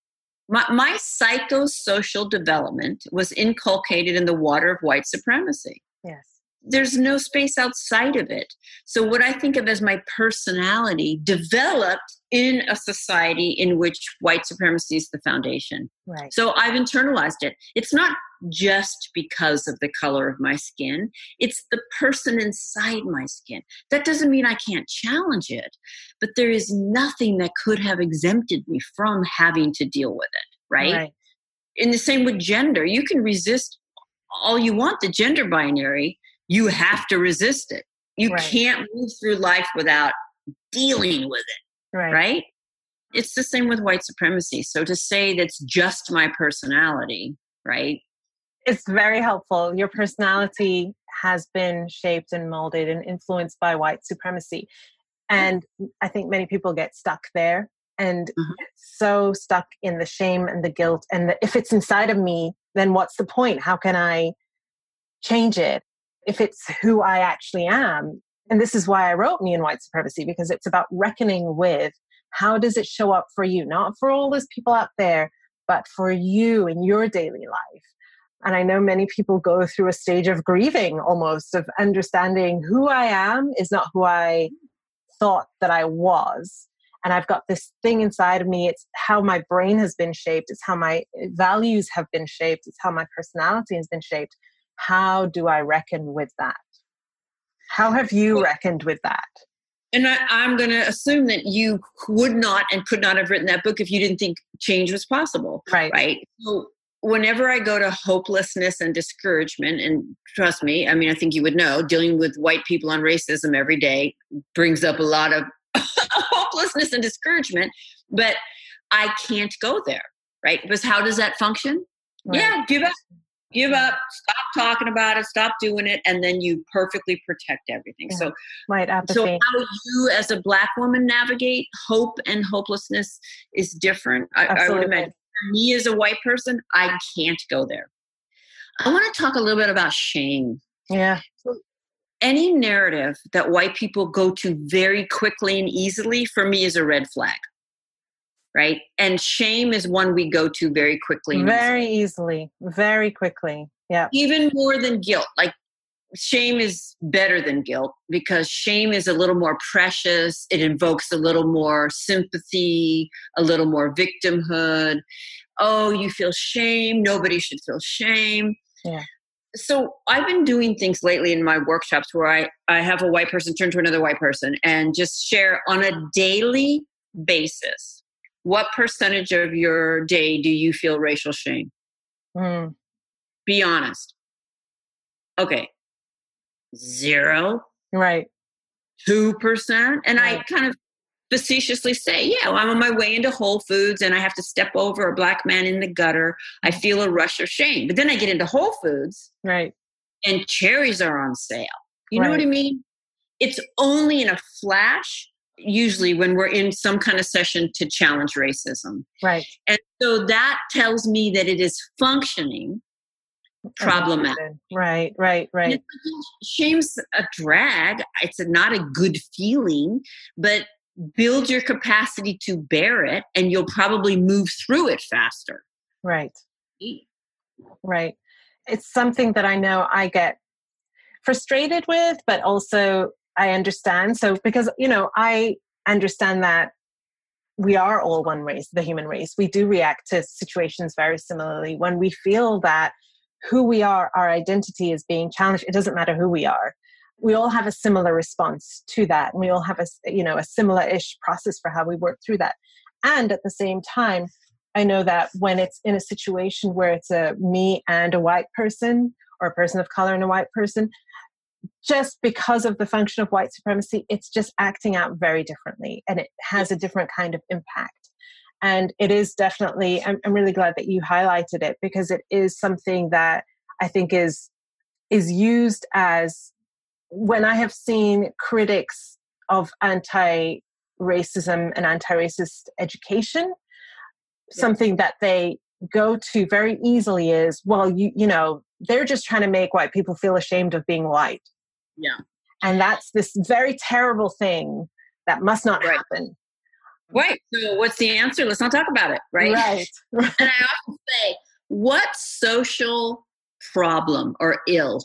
My, my psychosocial development was inculcated in the water of white supremacy. Yes there's no space outside of it. So, what I think of as my personality developed in a society in which white supremacy is the foundation. Right. So, I've internalized it. It's not just because of the color of my skin, it's the person inside my skin. That doesn't mean I can't challenge it, but there is nothing that could have exempted me from having to deal with it. Right. right. In the same with gender, you can resist all you want the gender binary you have to resist it. You right. can't move through life without dealing with it. Right. right? It's the same with white supremacy. So to say that's just my personality, right? It's very helpful. Your personality has been shaped and molded and influenced by white supremacy. And I think many people get stuck there and mm-hmm. so stuck in the shame and the guilt. And the, if it's inside of me, then what's the point? How can I change it? If it's who I actually am. And this is why I wrote Me and White Supremacy, because it's about reckoning with how does it show up for you? Not for all those people out there, but for you in your daily life. And I know many people go through a stage of grieving almost, of understanding who I am is not who I thought that I was. And I've got this thing inside of me. It's how my brain has been shaped. It's how my values have been shaped. It's how my personality has been shaped. How do I reckon with that? How have you reckoned with that? And I, am going to assume that you would not and could not have written that book if you didn't think change was possible. Right. Right. So whenever I go to hopelessness and discouragement, and trust me, I mean, I think you would know, dealing with white people on racism every day brings up a lot of hopelessness and discouragement, but I can't go there, right? Because how does that function? Right. Yeah, give up give up, stop talking about it, stop doing it, and then you perfectly protect everything. Yeah. So, right, so how you as a black woman navigate hope and hopelessness is different. I, I would imagine. Me as a white person, I can't go there. I want to talk a little bit about shame. Yeah. So any narrative that white people go to very quickly and easily for me is a red flag right? And shame is one we go to very quickly. Very easily. very quickly. Yeah. Even more than guilt. Like shame is better than guilt because shame is a little more precious. It invokes a little more sympathy, a little more victimhood. Oh, you feel shame. Nobody should feel shame. Yeah. So I've been doing things lately in my workshops where I, I have a white person turn to another white person and just share on a daily basis what percentage of your day do you feel racial shame? Mm. Be honest. Okay. Zero. Right. 2%. And right. I kind of facetiously say, yeah, well, I'm on my way into Whole Foods and I have to step over a black man in the gutter. I feel a rush of shame. But then I get into Whole Foods. Right. And cherries are on sale. You right. know what I mean? It's only in a flash usually when we're in some kind of session to challenge racism. Right. And so that tells me that it is functioning problematic. Right, right, right. shame's a drag. It's a, not a good feeling, but build your capacity to bear it and you'll probably move through it faster. Right. Right. It's something that I know I get frustrated with, but also I understand. So, because, you know, I understand that we are all one race, the human race. We do react to situations very similarly. When we feel that who we are, our identity is being challenged, it doesn't matter who we are. We all have a similar response to that. And we all have a, you know, a similar ish process for how we work through that. And at the same time, I know that when it's in a situation where it's a me and a white person or a person of color and a white person, just because of the function of white supremacy, it's just acting out very differently and it has a different kind of impact. And it is definitely, I'm, I'm really glad that you highlighted it because it is something that I think is is used as when I have seen critics of anti racism and anti racist education, yeah. something that they go to very easily is, well, you you know, they're just trying to make white people feel ashamed of being white. Yeah. And that's this very terrible thing that must not right. happen. Right. So what's the answer? Let's not talk about it. Right. Right. and I often say, what social problem or ill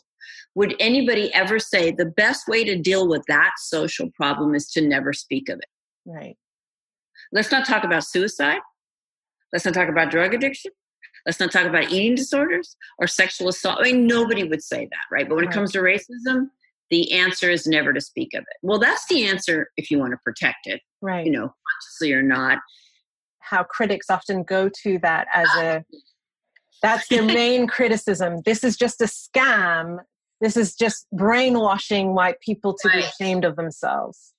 would anybody ever say the best way to deal with that social problem is to never speak of it? Right. Let's not talk about suicide. Let's not talk about drug addiction. Let's not talk about eating disorders or sexual assault. I mean, nobody would say that, right? But when right. it comes to racism, the answer is never to speak of it. Well, that's the answer if you want to protect it, right? You know, consciously or not. How critics often go to that as a ah. that's their main criticism. This is just a scam. This is just brainwashing white people to right. be ashamed of themselves.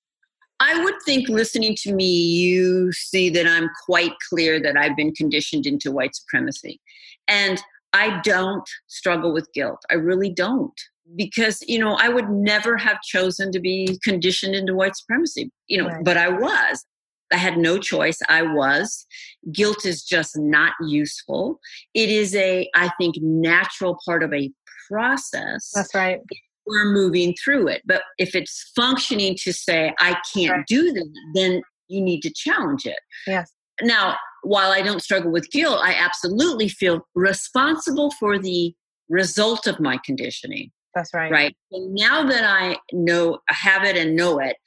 I would think listening to me, you see that I'm quite clear that I've been conditioned into white supremacy. And I don't struggle with guilt. I really don't because you know i would never have chosen to be conditioned into white supremacy you know right. but i was i had no choice i was guilt is just not useful it is a i think natural part of a process that's right we're moving through it but if it's functioning to say i can't right. do that then you need to challenge it. Yes. Now, while I don't struggle with guilt, I absolutely feel responsible for the result of my conditioning. That's right. Right. Now that I know, have it and know it,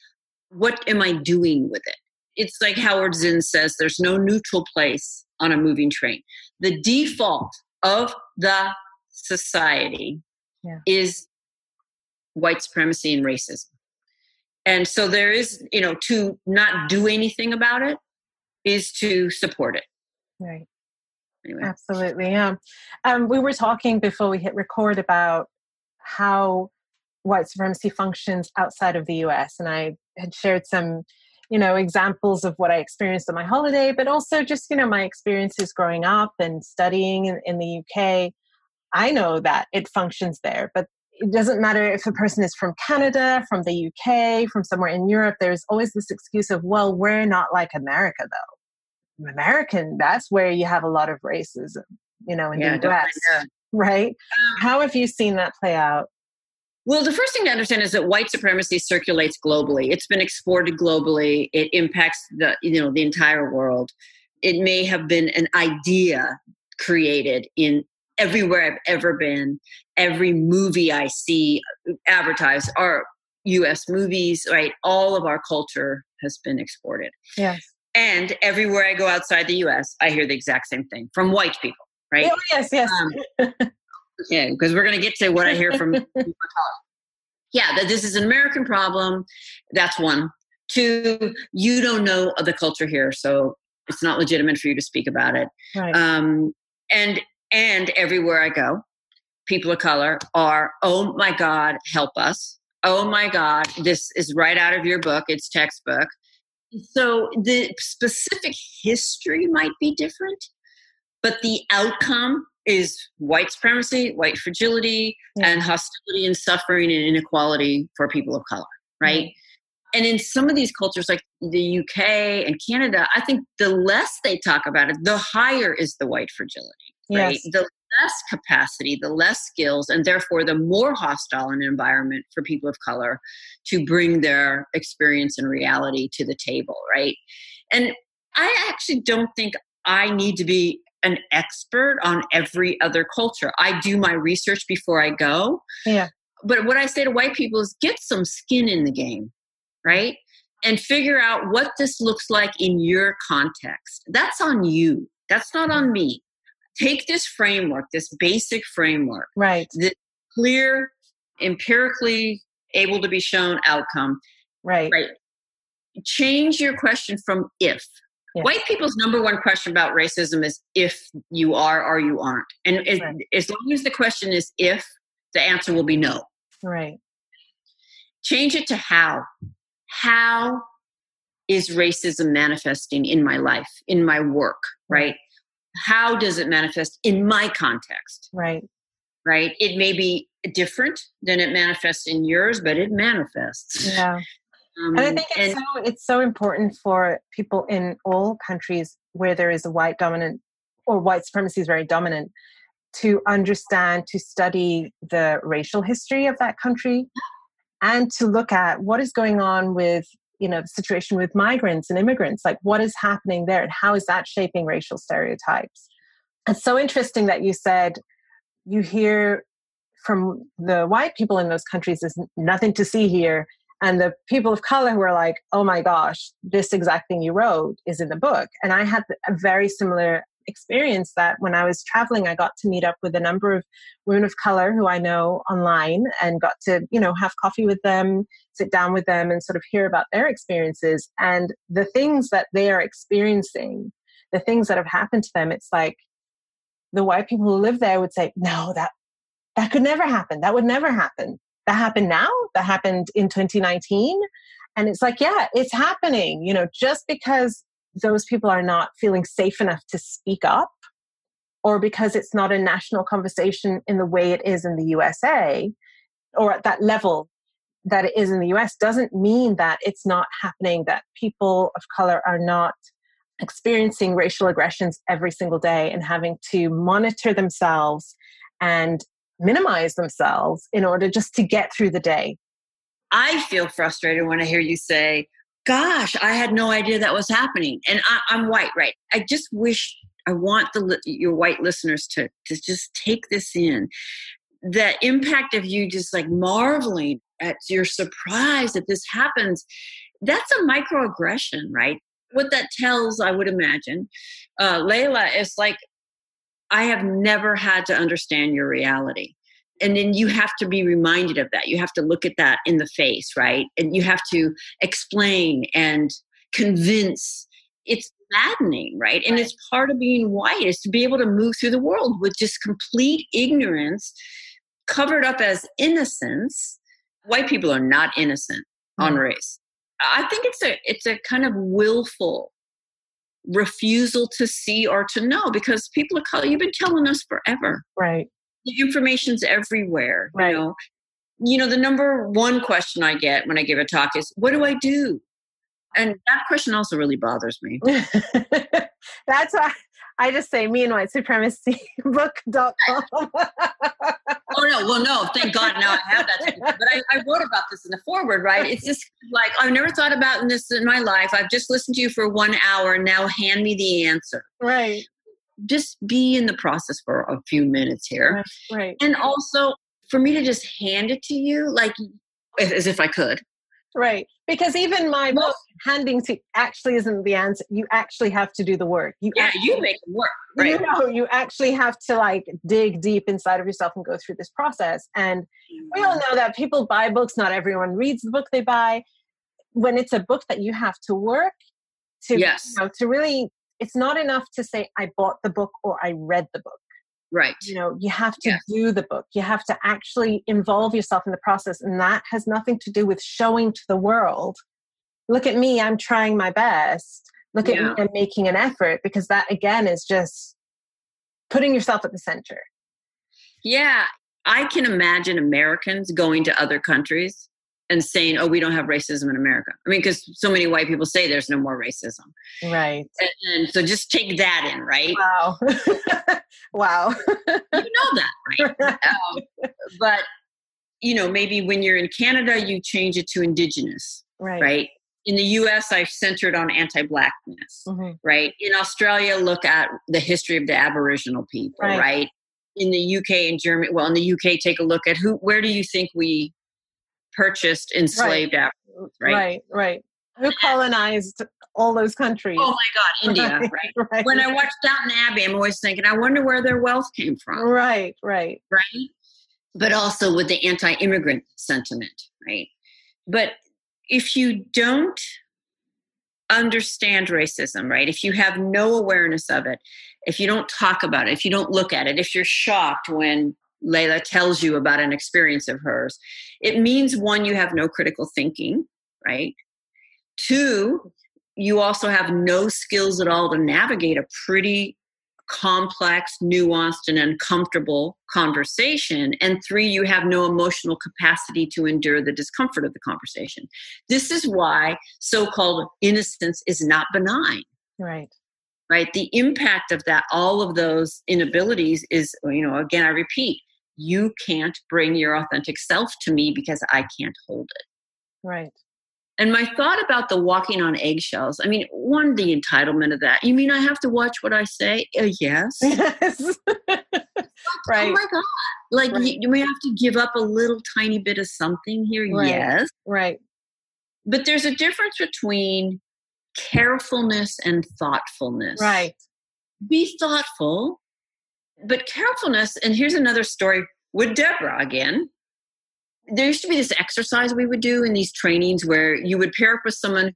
what am I doing with it? It's like Howard Zinn says there's no neutral place on a moving train. The default of the society yeah. is white supremacy and racism. And so there is, you know, to not do anything about it is to support it. Right. Anyway. Absolutely. Yeah. Um, we were talking before we hit record about how white supremacy functions outside of the US. And I had shared some, you know, examples of what I experienced on my holiday, but also just, you know, my experiences growing up and studying in, in the UK. I know that it functions there, but it doesn't matter if a person is from Canada, from the UK, from somewhere in Europe, there's always this excuse of, well, we're not like America though. American, that's where you have a lot of racism, you know, in yeah, the US. Right? Um, How have you seen that play out? Well, the first thing to understand is that white supremacy circulates globally. It's been exported globally. It impacts the you know the entire world. It may have been an idea created in everywhere I've ever been. Every movie I see advertised are US movies, right? All of our culture has been exported. Yes. And everywhere I go outside the US, I hear the exact same thing from white people, right? Oh, yes, yes. Um, yeah, because we're going to get to what I hear from Yeah, that this is an American problem. That's one. Two, you don't know the culture here, so it's not legitimate for you to speak about it. Right. Um, and and everywhere I go, people of color are, oh my God, help us. Oh my God, this is right out of your book. It's textbook. So the specific history might be different, but the outcome is white supremacy, white fragility, yeah. and hostility and suffering and inequality for people of color, right? Mm-hmm. And in some of these cultures, like the UK and Canada, I think the less they talk about it, the higher is the white fragility, right? Yes. The less capacity, the less skills, and therefore the more hostile an environment for people of color to bring their experience and reality to the table, right? And I actually don't think I need to be an expert on every other culture. I do my research before I go. Yeah. But what I say to white people is get some skin in the game, right? And figure out what this looks like in your context. That's on you. That's not on me. Take this framework, this basic framework, right? The clear, empirically able to be shown outcome, right? Right. Change your question from if White people's number one question about racism is if you are or you aren't. And right. as long as the question is if, the answer will be no. Right. Change it to how. How is racism manifesting in my life, in my work, right? How does it manifest in my context? Right. Right. It may be different than it manifests in yours, but it manifests. Yeah. Um, and I think it's, and, so, it's so important for people in all countries where there is a white dominant or white supremacy is very dominant to understand, to study the racial history of that country and to look at what is going on with you know the situation with migrants and immigrants. Like what is happening there and how is that shaping racial stereotypes? It's so interesting that you said you hear from the white people in those countries there's nothing to see here and the people of color were like oh my gosh this exact thing you wrote is in the book. And i had a very similar experience that when i was traveling i got to meet up with a number of women of color who i know online and got to you know have coffee with them sit down with them and sort of hear about their experiences. And the things that they are experiencing the things that have happened to them it's like the white people who live there would say no that that could never happen. That would never happen that happened now that happened in 2019 and it's like yeah it's happening you know just because those people are not feeling safe enough to speak up or because it's not a national conversation in the way it is in the USA or at that level that it is in the US doesn't mean that it's not happening that people of color are not experiencing racial aggressions every single day and having to monitor themselves and minimize themselves in order just to get through the day. I feel frustrated when I hear you say, gosh, I had no idea that was happening. And I, am white, right? I just wish I want the your white listeners to to just take this in. The impact of you just like marveling at your surprise that this happens. That's a microaggression, right? What that tells, I would imagine, uh, Layla is like, I have never had to understand your reality. And then you have to be reminded of that. You have to look at that in the face right? And you have to explain and convince. It's maddening right? And it's part of being white is to be able to move through the world with just complete ignorance covered up as innocence. White people are not innocent mm. on race. I think it's a it's a kind of willful refusal to see or to know because people of color you've been telling us forever right the information's everywhere. Right. You know, you know, the number one question I get when I give a talk is, "What do I do?" And that question also really bothers me. That's why I just say me and white supremacy book.com. oh no, well no, thank God now I have that. But I, I, wrote about this in the forward, right? It's just like I've never thought about this in my life. I've just listened to you for one hour. Now hand me the answer. Right just be in the process for a few minutes here. Right. right. And also for me to just hand it to you, like as if I could. Right. Because even my well, book, handing to actually isn't the answer. You actually have to do the work. You yeah, actually, you make it work. Right. You know, you actually have to like dig deep inside of yourself and go through this process. And we all know that people buy books, not everyone reads the book they buy. When it's a book that you have to work to, yes. you know, to really it's not enough to say i bought the book or i read the book right. You know you have to do the book. You have to actually involve yourself in the process and that has nothing to do with showing to the world look at me i'm trying my best. Look at me i'm making an effort because that again is just putting yourself at the center. Yeah. I can imagine americans going to other countries and saying, "Oh, we don't have racism in America." I mean, because so many white people say there's no more racism, right? And, and so just take that in, right? Wow, wow. you know that, right? um, but you know, maybe when you're in Canada, you change it to Indigenous, right? Right. In the U.S., I've centered on anti-blackness, mm-hmm. right? In Australia, look at the history of the Aboriginal people, right? right? In the UK and Germany, well, in the UK, take a look at who. Where do you think we purchased enslaved right. Africans, right? Right, right. Who colonized all those countries? Oh my God, India, right, right? right? When I watch Downton Abbey, I'm always thinking, I wonder where their wealth came from. Right, right. Right? But also with the anti immigrant sentiment, right? But if you don't understand racism, right? If you have no awareness of it, if you don't talk about it, if you don't look at it, if you're shocked when Layla tells you about an experience of hers, it means one, you have no critical thinking, right? Two, you also have no skills at all to navigate a pretty complex, nuanced, and uncomfortable conversation. And three, you have no emotional capacity to endure the discomfort of the conversation. This is why so called innocence is not benign. Right. Right. The impact of that, all of those inabilities is, you know, again, I repeat, you can't bring your authentic self to me because I can't hold it. Right. And my thought about the walking on eggshells, I mean, one, the entitlement of that. You mean I have to watch what I say? Uh, yes. Yes. right. Oh my God. Like, right. you, you, may have to give up a little tiny bit of something here. Right. Yes. Right. But there's a difference between carefulness and thoughtfulness. Right. Be thoughtful, but carefulness, and here's another story with Deborah again. There used to be this exercise we would do in these trainings where you would pair up with someone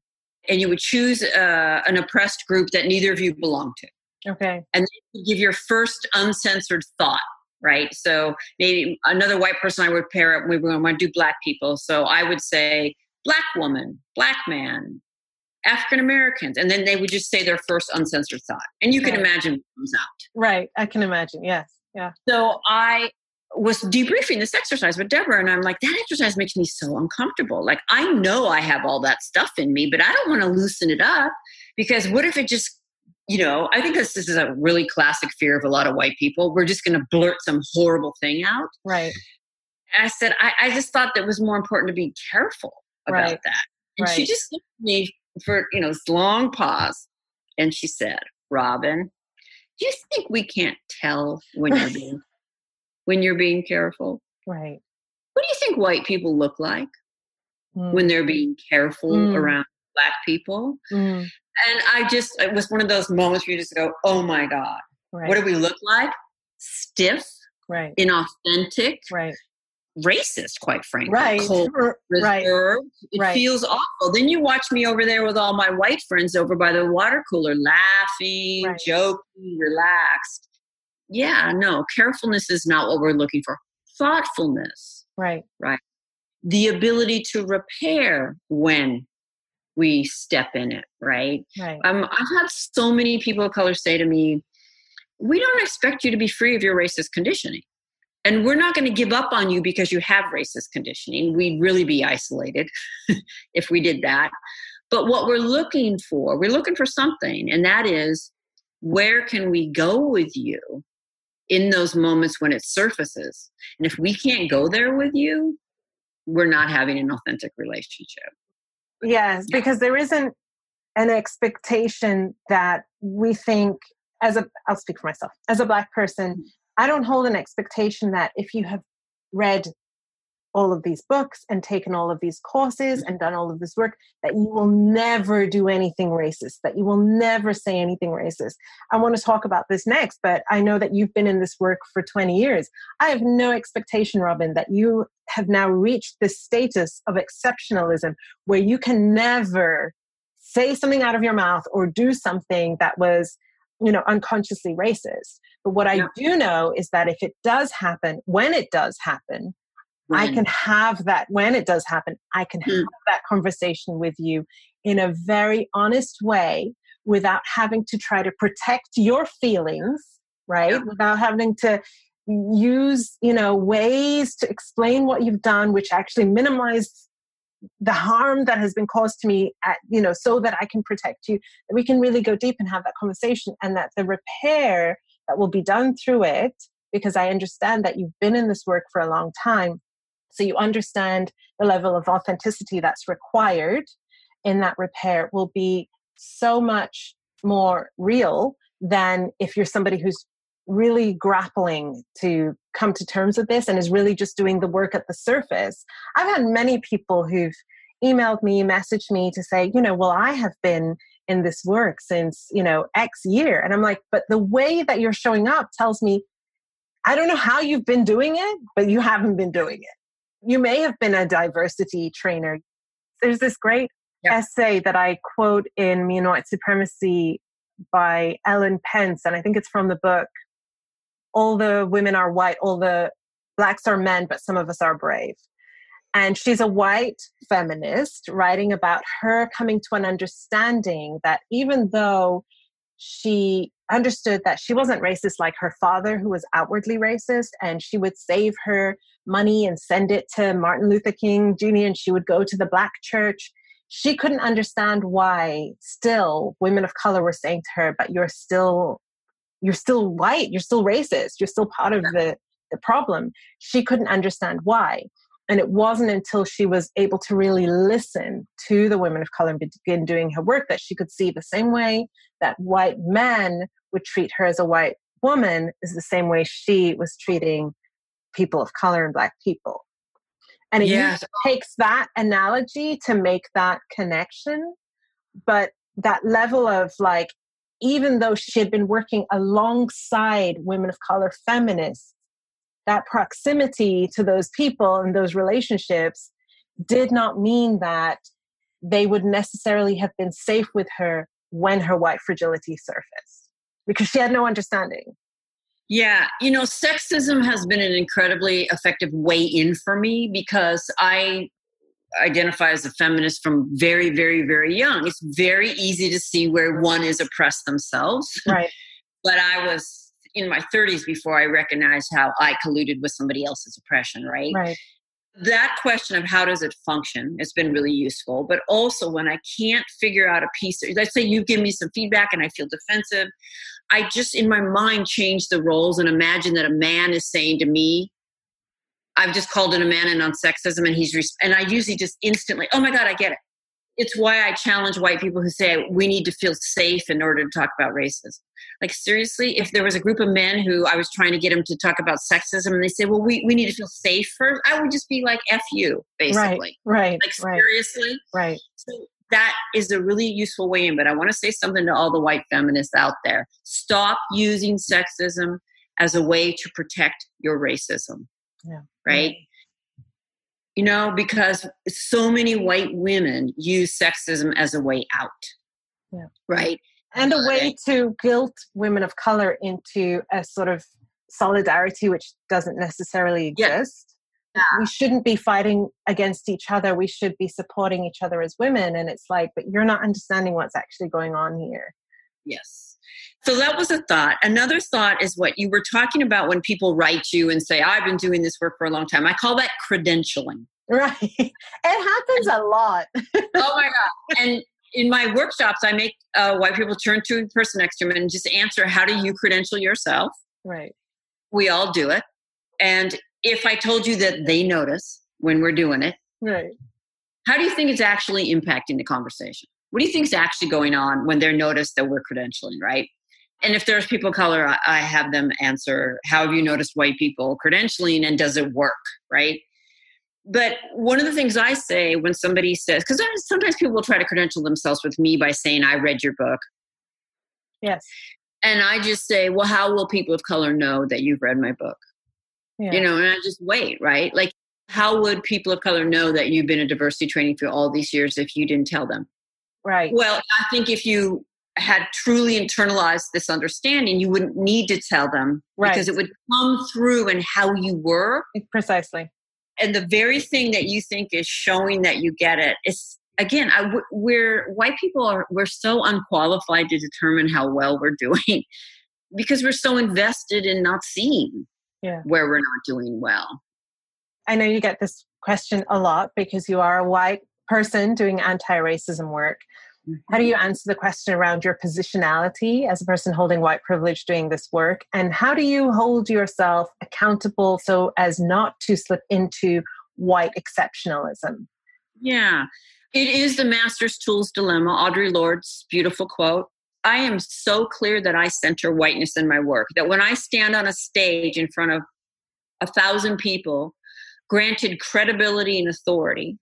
and you would choose uh, an oppressed group that neither of you belong to. Okay. And you give your first uncensored thought, right? So maybe another white person I would pair up, we were going to do black people. So I would say black woman, black man, African Americans. And then they would just say their first uncensored thought. And you can right. imagine what comes out. Right. I can imagine. Yes. Yeah. So I was debriefing this exercise with Deborah, and I'm like, that exercise makes me so uncomfortable. Like, I know I have all that stuff in me, but I don't want to loosen it up because what if it just you know, I think this, this is a really classic fear of a lot of white people. We're just going to blurt some horrible thing out. Right. And I said, I, I just thought that was more important to be careful about right. that And right. she just looked at me for, you know, long pause. And she said, Robin, do you think we can't tell when you're being when you're being careful? Right. What do you think white people look like Mm. when they're being careful Mm. around black people? Mm. And I just it was one of those moments where you just go, Oh my God, Right. what do we look like? Stiff, right. inauthentic, Right. Racist, quite frankly. Right. Cold, R- Right. It Right. feels awful. Then you watch me over there with all my white friends over by the water cooler, laughing, Right. joking, relaxed. Yeah, no, carefulness is not what we're looking for. Thoughtfulness, Right. Right. the ability to repair when we step in it, right? Right. Um, I've had so many people of color say to me, We don't expect you to be free of your racist conditioning. And we're not going to give up on you because you have racist conditioning. We'd really be isolated if we did that. But what we're looking for, we're looking for something, and that is where can we go with you in those moments when it surfaces? And if we can't go there with you, we're not having an authentic relationship. Yes, because there isn't an expectation that we think as a I'll speak for myself. As a black person, mm. I don't hold an expectation that if you have read all of these books and taken all of these courses and done all of this work that you will never do anything racist that you will never say anything racist. I want to talk about this next but i know that you've been in this work for 20 years. I have no expectation robin that you have now reached this status of exceptionalism where you can never say something out of your mouth or do something that was you know unconsciously racist but what Yeah. i do know is that if it does happen when it does happen I can have that when it does happen. I can Mm. have that conversation with you in a very honest way without having to try to protect your feelings, right? Yeah. Without having to use, you know, ways to explain what you've done, which actually minimize the harm that has been caused to me at, you know, so that I can protect you. That we can really go deep and have that conversation and that the repair that will be done through it, because I understand that you've been in this work for a long time so you understand the level of authenticity that's required in that repair will be so much more real than if you're somebody who's really grappling to come to terms with this and is really just doing the work at the surface. I've had many people who've emailed me, messaged me to say, you know, well, I have been in this work since, you know, X year. And I'm like, but the way that you're showing up tells me, I don't know how you've been doing it, but you haven't been doing it you may have been a diversity trainer. There's this great Yeah. essay that I quote in Me and White Supremacy by Ellen Pence, and I think it's from the book All the Women Are White, All the Blacks Are Men, but Some of Us Are Brave. And she's a white feminist writing about her coming to an understanding that even though she understood that she wasn't racist like her father, who was outwardly racist, and she would save her money and send it to Martin Luther King Jr., and she would go to the black church. She couldn't understand why still women of color were saying to her, but you're still you're still white, you're still racist, you're still part of the, the problem. She couldn't understand why. And it wasn't until she was able to really listen to the women of color and begin doing her work that she could see the same way that white men would treat her as a white woman is the same way she was treating people of color and black people. And it Yes. takes that analogy to make that connection. But that level of like, even though she had been working alongside women of color feminists, that proximity to those people and those relationships did not mean that they would necessarily have been safe with her when her white fragility surfaced because she had no understanding. Yeah, you know, sexism has been an incredibly effective way in for me because I identify as a feminist from very, very, very young. It's very easy to see where one is oppressed themselves. Right. but I was in my 30s before I recognized how I colluded with somebody else's oppression, right? Right. That question of how does it function has been really useful. But also, when I can't figure out a piece, let's say you give me some feedback and I feel defensive, I just in my mind change the roles and imagine that a man is saying to me, I've just called in a man in on sexism, and he's res- and I usually just instantly, oh my god, I get it. it's why I challenge white people who say we need to feel safe in order to talk about racism. Like seriously, if there was a group of men who I was trying to get them to talk about sexism and they say, well, we, we need to feel safe first, I would just be like, F you, basically. Right, right. Like seriously? Right. So that is a really useful way in, but I want to say something to all the white feminists out there. Stop using sexism as a way to protect your racism. Yeah. Right? You know, because so many white women use sexism as a way out. Yeah. Right? And a way to guilt women of color into a sort of solidarity which doesn't necessarily exist. Yeah. We shouldn't be fighting against each other. We should be supporting each other as women. And it's like, but you're not understanding what's actually going on here. Yes. So that was a thought. Another thought is what you were talking about when people write you and say, I've been doing this work for a long time. I call that credentialing. Right. It happens a lot. oh my God. And in my workshops, I make uh, white people turn to the person next to them and just answer, How do you credential yourself? Right. We all do it. And if I told you that they notice when we're doing it, Right. how do you think it's actually impacting the conversation? What do you think is actually going on when they're noticed that we're credentialing, right? And if there's people of color, I- have them answer, How have you noticed white people credentialing and does it work, right? But one of the things I say when somebody says, because sometimes people will try to credential themselves with me by saying, I read your book. Yes. And I just say, Well, how will people of color know that you've read my book? Yeah. you know and i just wait right like how would people of color know that you've been in diversity training for all these years if you didn't tell them right. well i think if you had truly internalized this understanding you wouldn't need to tell them Right. because it would come through in how you were mm, Precisely. and the very thing that you think is showing that you get it is again I, we're white people are we're so unqualified to determine how well we're doing because we're so invested in not seeing Yeah. where we're not doing well I know you get this question a lot because you are a white person doing anti racism work. How do you answer the question around your positionality as a person holding white privilege doing this work? And how do you hold yourself accountable so as not to slip into white exceptionalism? Yeah. It is the master's tools dilemma, Audre Lorde's beautiful quote. I am so clear that I center whiteness in my work, that when I stand on a stage in front of a thousand people, granted credibility and authority,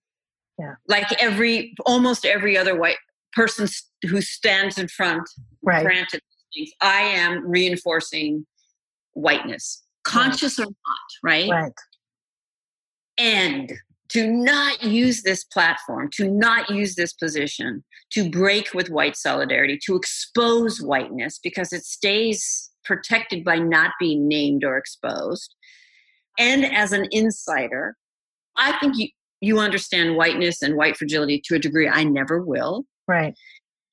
Yeah. like every almost every other white person who stands in front, Right. granted things, I am reinforcing whiteness, conscious or not, right? Right. and to not use this platform, to not use this position, to break with white solidarity, to expose whiteness because it stays protected by not being named or exposed. And as an insider, I think you, you understand whiteness and white fragility to a degree I never will. Right.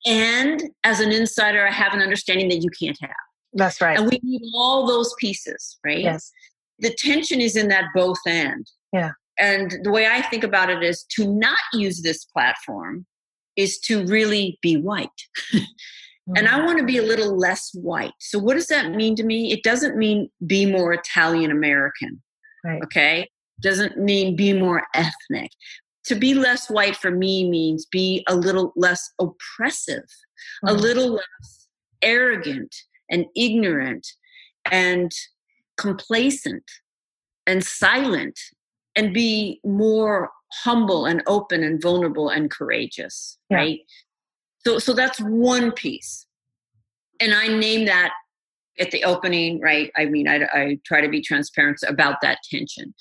And as an insider, I have an understanding that you can't have. That's right. And we need all those pieces, right? yes. the tension is in that both end. Yeah. And the way I think about it is to not use this platform is to really be white. And I mm-hmm. want to be a little less white. So what does that mean to me? It doesn't mean be more Italian American. Right. Okay? Doesn't mean be more ethnic. To be less white for me means be a little less oppressive, a Mhm. little less arrogant and ignorant and complacent and silent and be more humble and open and vulnerable and courageous Yeah. right so so that's one piece and i name that at the opening right i mean I, I try to be transparent about that tension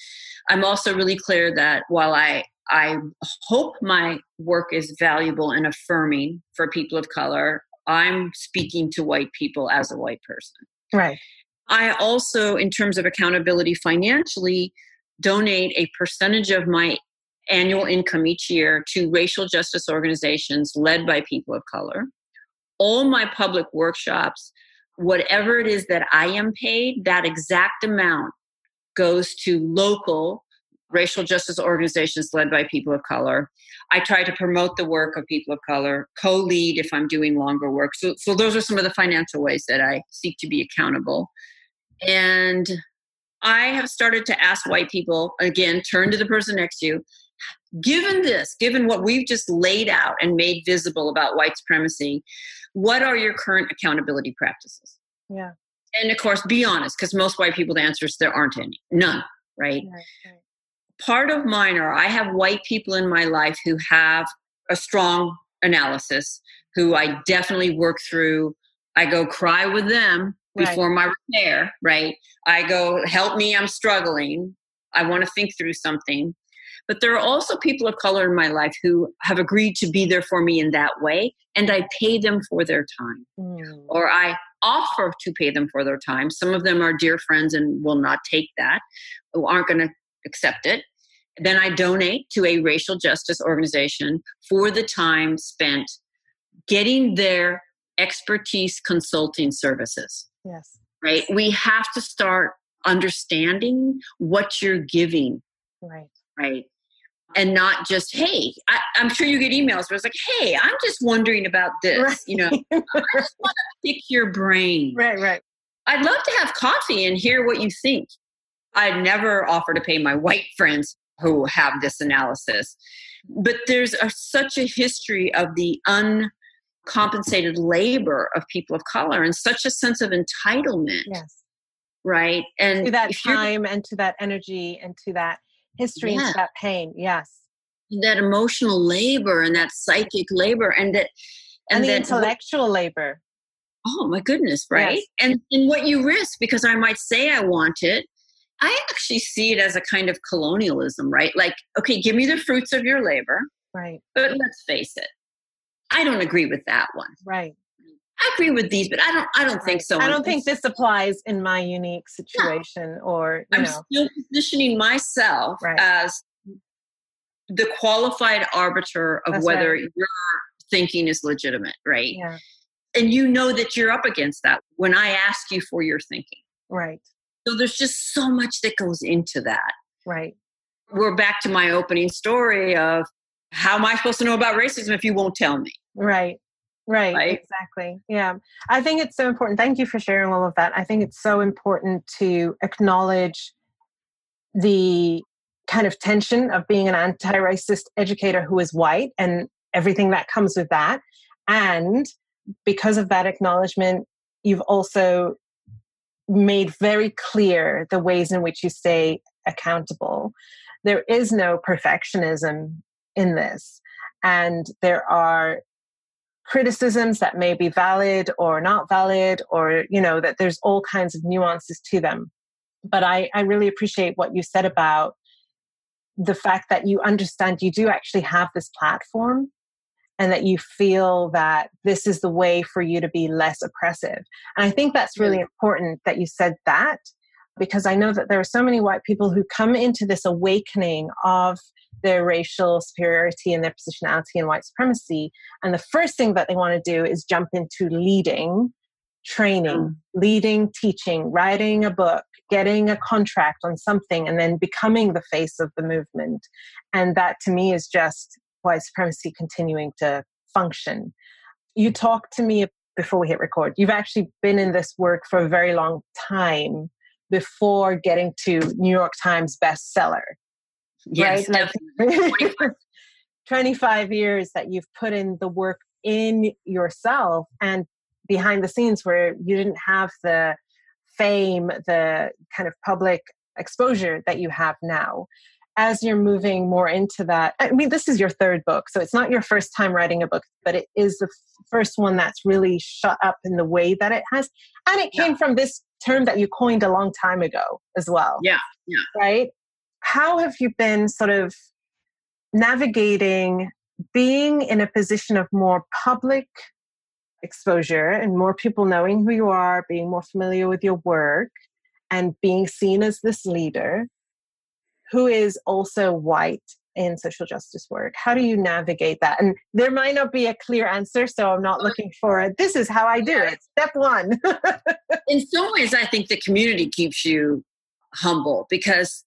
i'm also really clear that while i i hope my work is valuable and affirming for people of color i'm speaking to white people as a white person Right. I also, in terms of accountability financially, donate a percentage of my annual income each year to racial justice organizations led by people of color. All my public workshops, whatever it is that I am paid, that exact amount goes to local racial justice organizations led by people of color. I try to promote the work of people of color, co lead if I'm doing longer work. So, so, those are some of the financial ways that I seek to be accountable. And I have started to ask white people, again, turn to the person next to you, given this, given what we've just laid out and made visible about white supremacy, what are your current accountability practices? Yeah. And of course, be honest, because most white people, the answer is there aren't any, none, right? right, right? Part of mine are I have white people in my life who have a strong analysis, who I definitely work through. I go cry with them before right. my repair, right? I go, help me, I'm struggling. I want to think through something. But there are also people of color in my life who have agreed to be there for me in that way, and I pay them for their time. Mm. Or I offer to pay them for their time. Some of them are dear friends and will not take that, who aren't going to accept it. Then I donate to a racial justice organization for the time spent getting their expertise consulting services. Yes. Right? We have to start understanding what you're giving. Right. Right and not just hey I, am sure you get emails where it's like hey i'm just wondering about this right. you know? I just want to pick your brain. Right right. I'd love to have coffee and hear what you think. I'd never offer to pay my white friends who have this analysis. But there's a, such a history of the uncompensated labor of people of color and such a sense of entitlement yes. right? And to that time and to that energy and to that history yeah. into that pain yes. That emotional labor and that psychic labor and that and, and the that, intellectual labor. Oh my goodness right? Yes. and and what you risk because i might say i want it i actually see it as a kind of colonialism right? Like okay give me the fruits of your labor right. but let's face it i don't agree with that one. Right I agree with these, but I don't. I don't think so. I don't think this applies in my unique situation, no. or I'm know. still positioning myself right. as the qualified arbiter of That's whether right. your thinking is legitimate, right? Yeah. And you know that you're up against that when I ask you for your thinking, right? So there's just so much that goes into that, right? We're back to my opening story of how am I supposed to know about racism if you won't tell me? Right. Right, exactly. Yeah. I think it's so important. Thank you for sharing all of that. I think it's so important to acknowledge the kind of tension of being an anti racist educator who is white and everything that comes with that. And because of that acknowledgement, you've also made very clear the ways in which you stay accountable. There is no perfectionism in this. And there are criticisms that may be valid or not valid or you know that there's all kinds of nuances to them. But i i really appreciate what you said about the fact that you understand you do actually have this platform and that you feel that this is the way for you to be less oppressive. And i think that's really mm. important that you said that because i know that there are so many white people who come into this awakening of their racial superiority and their positionality and white supremacy. And the first thing that they want to do is jump into leading, training, mm. leading, teaching, writing a book, getting a contract on something, and then becoming the face of the movement. And that to me is just white supremacy continuing to function. You talked to me before we hit record. You've actually been in this work for a very long time before getting to New York Times bestseller. Yes, right? Like 25 years that you've put in the work in yourself and behind the scenes where you didn't have the fame, the kind of public exposure that you have now. As you're moving more into that, I mean, this is your third book, so it's not your first time writing a book, but it is the first one that's really shut up in the way that it has. And it came yeah. from this term that you coined a long time ago as well. Yeah. Yeah. Right how have you been sort of navigating being in a position of more public exposure and more people knowing who you are, being more familiar with your work, and being seen as this leader who is also white in social justice work? How do you navigate that? And there might not be a clear answer, so I'm not looking for it. This is how I do it. Step one. in some ways, I think the community keeps you humble because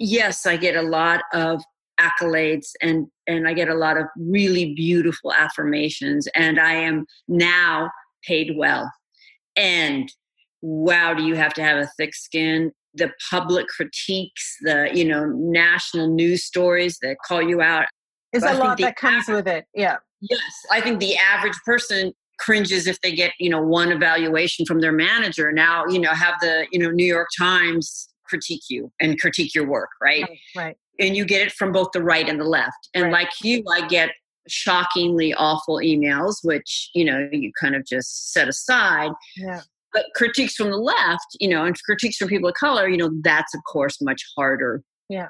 yes, I get a lot of accolades and and I get a lot of really beautiful affirmations and I am now paid well. And wow, do you have to have a thick skin the public critiques, the you know national news stories that call you out. Is a lot that comes average, with it. Yeah. Yes, I think the average person cringes if they get you know one evaluation from their manager. Now you know have the you know New York Times critique you and critique your work, right? Right. right. And you get it from both the right and the left. And right. like you, I get shockingly awful emails, which you know you kind of just set aside. Yeah but critiques from the left you know and critiques from people of color you know that's of course much harder yeah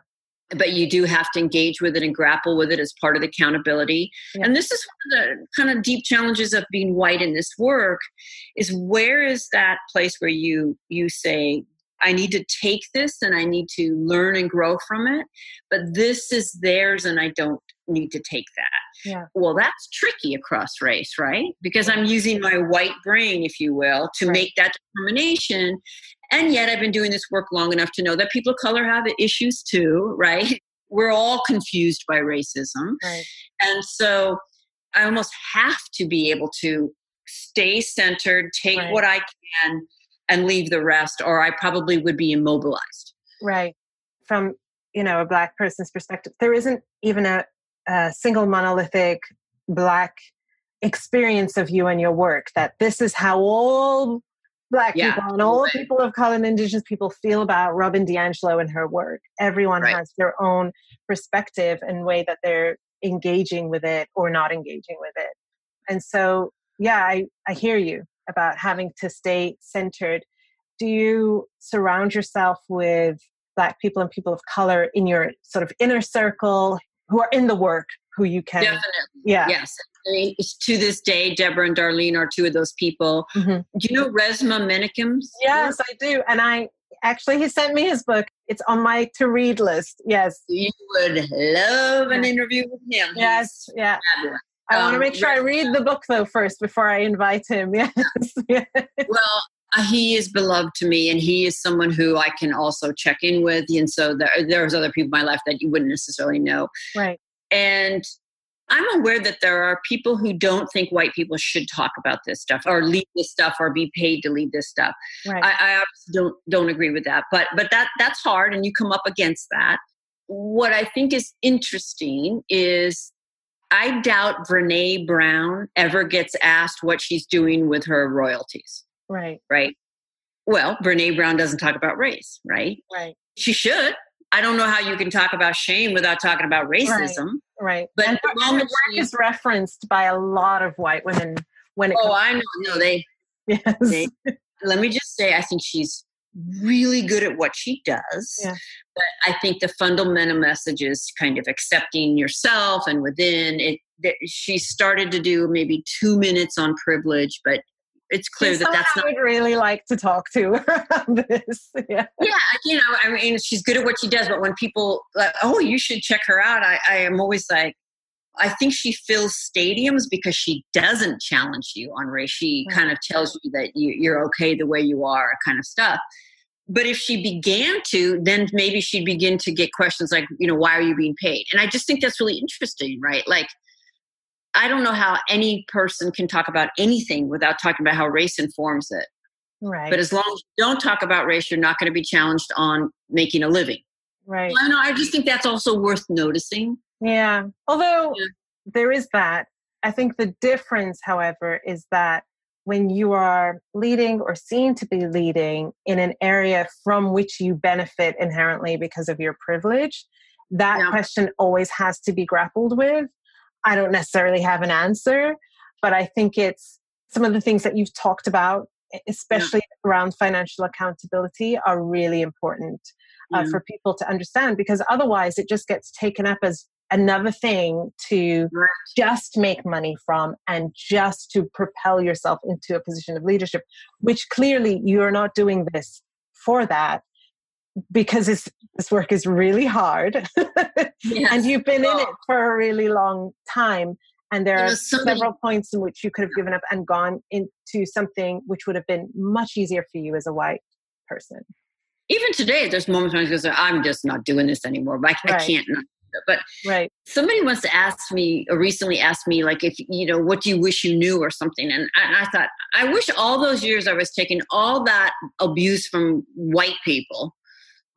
but you do have to engage with it and grapple with it as part of the accountability yeah. and this is one of the kind of deep challenges of being white in this work is where is that place where you you say i need to take this and i need to learn and grow from it but this is theirs and i don't need to take that. Yeah. Well, that's tricky across race, right? Because I'm using my white brain, if you will, to right. make that determination. And yet I've been doing this work long enough to know that people of color have issues too, right? We're all confused by racism. Right. And so I almost have to be able to stay centered, take right. what I can, and leave the rest, or I probably would be immobilized. Right. From you know a black person's perspective, there isn't even a a single monolithic black experience of you and your work that this is how all black yeah, people and all right. people of color and indigenous people feel about robin diangelo and her work everyone right. has their own perspective and way that they're engaging with it or not engaging with it and so yeah i, I hear you about having to stay centered. Do you surround yourself with black people and people of color in your sort of inner circle who are in the work who you can definitely. Yeah. Yes. I mean, to this day deborah and darlene are two of those people. Mm-hmm. do you know resmaa menakem's yes i do. And i actually he sent me his book. It's on my to read list. Yes. You would love an interview with him. Yes He's yeah. fabulous. I um, want to make sure I read the book though first before I invite him. Yes. well, uh, he is beloved to me, and he is someone who I can also check in with. And so there, there's other people in my life that you wouldn't necessarily know. Right. And I'm aware that there are people who don't think white people should talk about this stuff or lead this stuff or be paid to lead this stuff. Right. I, I don't don't agree with that, but but that that's hard, and you come up against that. What I think is interesting is I doubt Brene Brown ever gets asked what she's doing with her royalties. Right. Right. Well, Brene Brown doesn't talk about race, right? Right. She should. I don't know how you can talk about shame without talking about racism. Right. right. But and her, her work is referenced by a lot of white women when it Oh, I know. No, they Yes. They, let me just say I think she's really good at what she does. Yeah. But I think the fundamental message is kind of accepting yourself and within it. She started to do maybe two minutes on privilege, but it's clear that that's not. I would really like to talk to her about this. Yeah. yeah, you know, I mean, she's good at what she does, but when people like, oh, you should check her out, I, I am always like, I think she fills stadiums because she doesn't challenge you on race. She right. kind of tells you that you, you're okay the way you are, kind of stuff. But if she began to, then maybe she'd begin to get questions like, you know, why are you being paid? And I just think that's really interesting, right? Like, I don't know how any person can talk about anything without talking about how race informs it. Right. But as long as you don't talk about race, you're not going to be challenged on making a living. Right. I know. I just think that's also worth noticing. Yeah. Although yeah. there is that. I think the difference, however, is that when you are leading or seen to be leading in an area from which you benefit inherently because of your privilege, that yeah. question always has to be grappled with I don't necessarily have an answer, but I think it's some of the things that you've talked about, especially yeah. around financial accountability, are really important uh, for people to understand because otherwise it just gets taken up as another thing to just make money from and just to propel yourself into a position of leadership, which clearly you're not doing this for that because this this work is really hard yes. and you've been in it for a really long time and there are somebody, several points in which you could have given up and gone into something which would have been much easier for you as a white person even today there's moments when i go i'm just not doing this anymore but I, right. I can't but right somebody once asked me or recently asked me like if you know what do you wish you knew or something and I, and I thought i wish all those years i was taking all that abuse from white people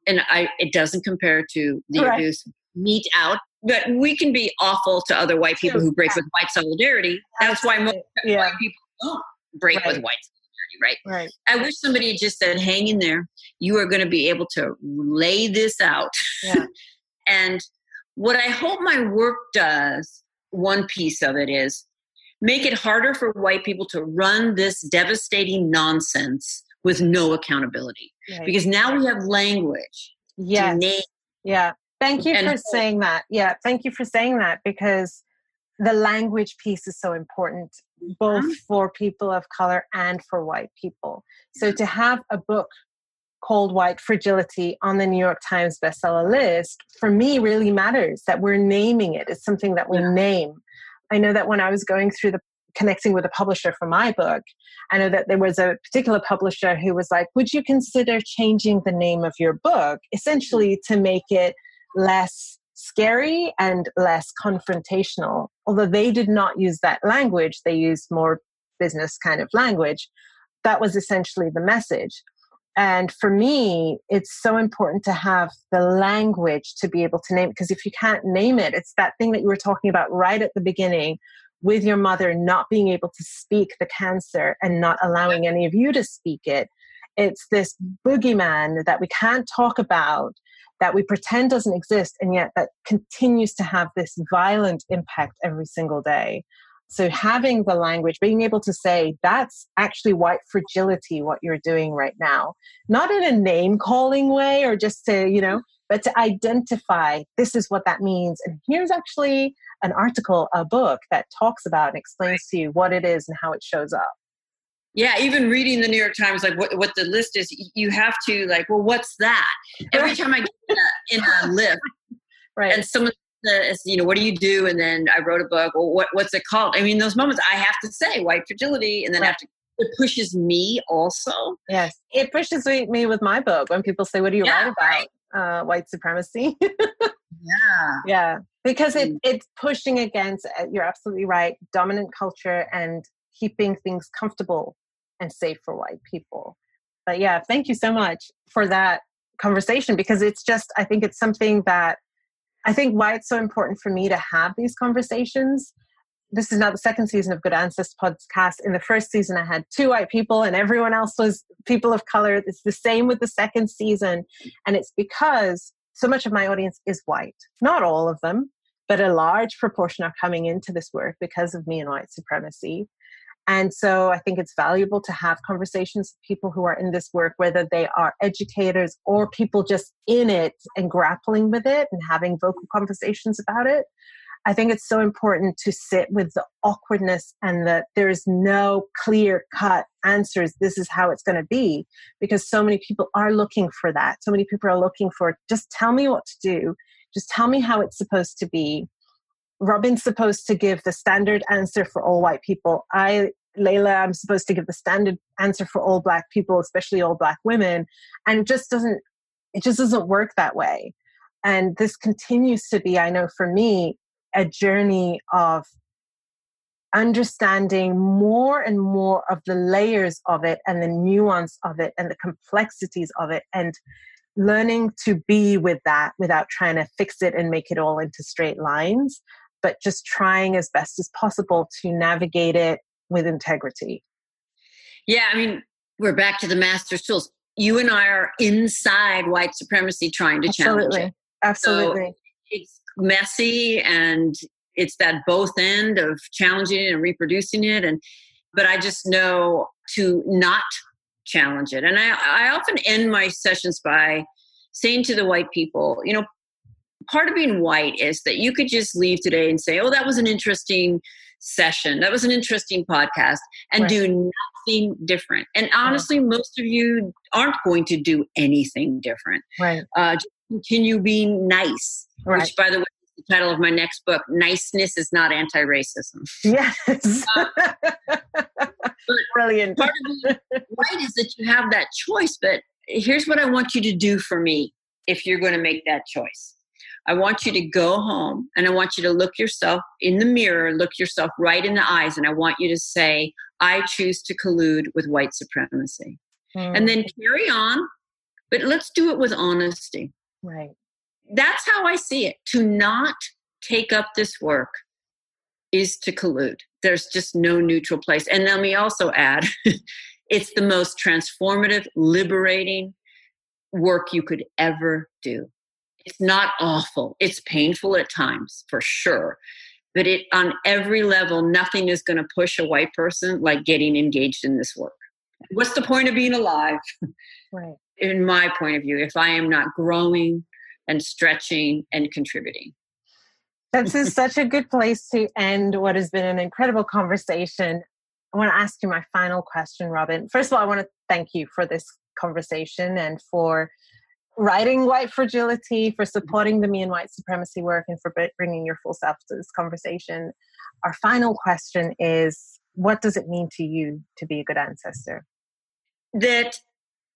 and I it doesn't compare to the right. abuse mete out but we can be awful to other white people who break with white solidarity. That's why most yeah. white people don't break right. with white solidarity, right? Right. I wish somebody had just said, hang in there. You are going to be able to lay this out. Yeah. and what I hope my work does, one piece of it is make it harder for white people to run this devastating nonsense with no accountability. Right. Because now we have language. Yes. Yeah. Thank you and for saying that. Yeah, thank you for saying that because the language piece is so important both mm-hmm. for people of color and for white people. So to have a book called White Fragility on the New York Times bestseller list for me really matters that we're naming it. It's something that we name. I know that when I was going through the connecting with a publisher for my book, I know that there was a particular publisher who was like, Would you consider changing the name of your book essentially to make it less scary and less confrontational. Although they did not use that language, they used more business kind of language. That was essentially the message. And for me, it's so important to have the language to be able to name. Because if you can't name it, it's that thing that you were talking about right at the beginning with your mother not being able to speak the cancer and not allowing any of you to speak it. It's this boogeyman that we can't talk about that we pretend doesn't exist and yet that continues to have this violent impact every single day. So having the language, being able to say that's actually white fragility, what you're doing right now, not in a name calling way or just to, you know, but to identify this is what that means. And here's actually an article, a book that talks about and explains to you what it is and how it shows up. Yeah even reading the new york times like what, what the list is you have to like well what's that? Every time i get in a, in a lift right. and someone says you know what do you do and then i wrote a book well what, what's it called i mean those moments i have to say white fragility and then right. I have to it pushes me also yes it pushes me with my book when people say what do you yeah, write about right. uh, white supremacy yeah yeah because it, mm. it's pushing against uh, you're absolutely right dominant culture and keeping things comfortable and safe for white people. But yeah, thank you so much for that conversation because it's just, I think it's something that I think why it's so important for me to have these conversations. This is now the second season of Good Ancestors podcast. In the first season, I had two white people and everyone else was people of color. It's the same with the second season. And it's because so much of my audience is white. Not all of them, but a large proportion are coming into this work because of me and white supremacy. And so I think it's valuable to have conversations with people who are in this work, whether they are educators or people just in it and grappling with it and having vocal conversations about it. I think it's so important to sit with the awkwardness and that there's no clear cut answers. This is how it's going to be because so many people are looking for that. So many people are looking for just tell me what to do. Just tell me how it's supposed to be. Robin's supposed to give the standard answer for all white people. I, Layla, I'm supposed to give the standard answer for all black people, especially all black women. And it just doesn't, it just doesn't work that way. And this continues to be, I know for me, a journey of understanding more and more of the layers of it and the nuance of it and the complexities of it and learning to be with that without trying to fix it and make it all into straight lines but just trying as best as possible to navigate it with integrity. Yeah, I mean, we're back to the master's tools. You and I are inside white supremacy trying to Absolutely. challenge it. Absolutely. So it's messy and it's that both end of challenging it and reproducing it and but I just know to not challenge it. And I, I often end my sessions by saying to the white people, you know, part of being white is that you could just leave today and say, oh, that was an interesting session. That was an interesting podcast and right. do nothing different. And honestly, yeah. most of you aren't going to do anything different. Right. Uh, just continue being nice, right. which, by the way, is the title of my next book. Niceness is not anti racism. Yes. Uh, Brilliant. Part of being white is that you have that choice, but here's what I want you to do for me if you're going to make that choice. I want you to go home and I want you to look yourself in the mirror, look yourself right in the eyes, and I want you to say, I choose to collude with white supremacy. Mm. And then carry on, but let's do it with honesty. Right. That's how I see it. To not take up this work is to collude. There's just no neutral place. And let me also add it's the most transformative, liberating work you could ever do. It's not awful. It's painful at times, for sure. But it on every level, nothing is going to push a white person like getting engaged in this work. What's the point of being alive? Right. In my point of view, if I am not growing and stretching and contributing. This is such a good place to end what has been an incredible conversation. I want to ask you my final question, Robin. First of all, I want to thank you for this conversation and for writing White Fragility, for supporting the Me and White Supremacy work, and for bringing your full self to this conversation. Our final question is What does it mean to you to be a good ancestor? That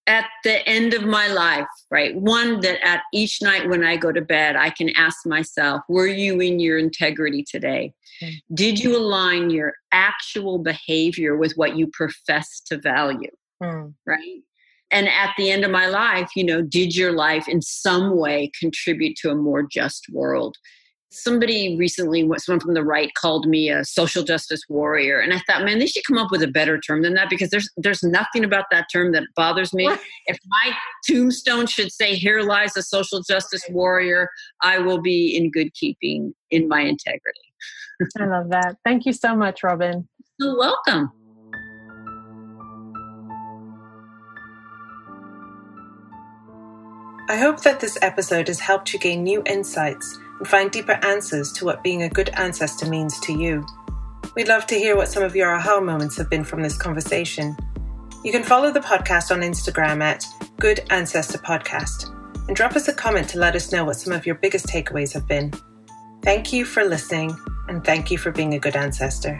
at the end of my life, right? One that at each night when I go to bed, I can ask myself, were you in your integrity today? Mm. Did you align your actual behavior with what you profess to value? Mm. Right? And at the end of my life, you know, did your life in some way contribute to a more just world? somebody recently someone from the right called me a social justice warrior. And i thought man they should come up with a better term than that because there's there's nothing about that term that bothers me. If my tombstone should say here lies a social justice warrior i will be in good keeping in my integrity. I love that. Thank you so much robin. You're welcome I hope that this episode has helped you gain new insights and find deeper answers to what being a good ancestor means to you. We'd love to hear what some of your aha moments have been from this conversation. You can follow the podcast on Instagram at Good Ancestor Podcast and drop us a comment to let us know what some of your biggest takeaways have been. Thank you for listening and thank you for being a good ancestor.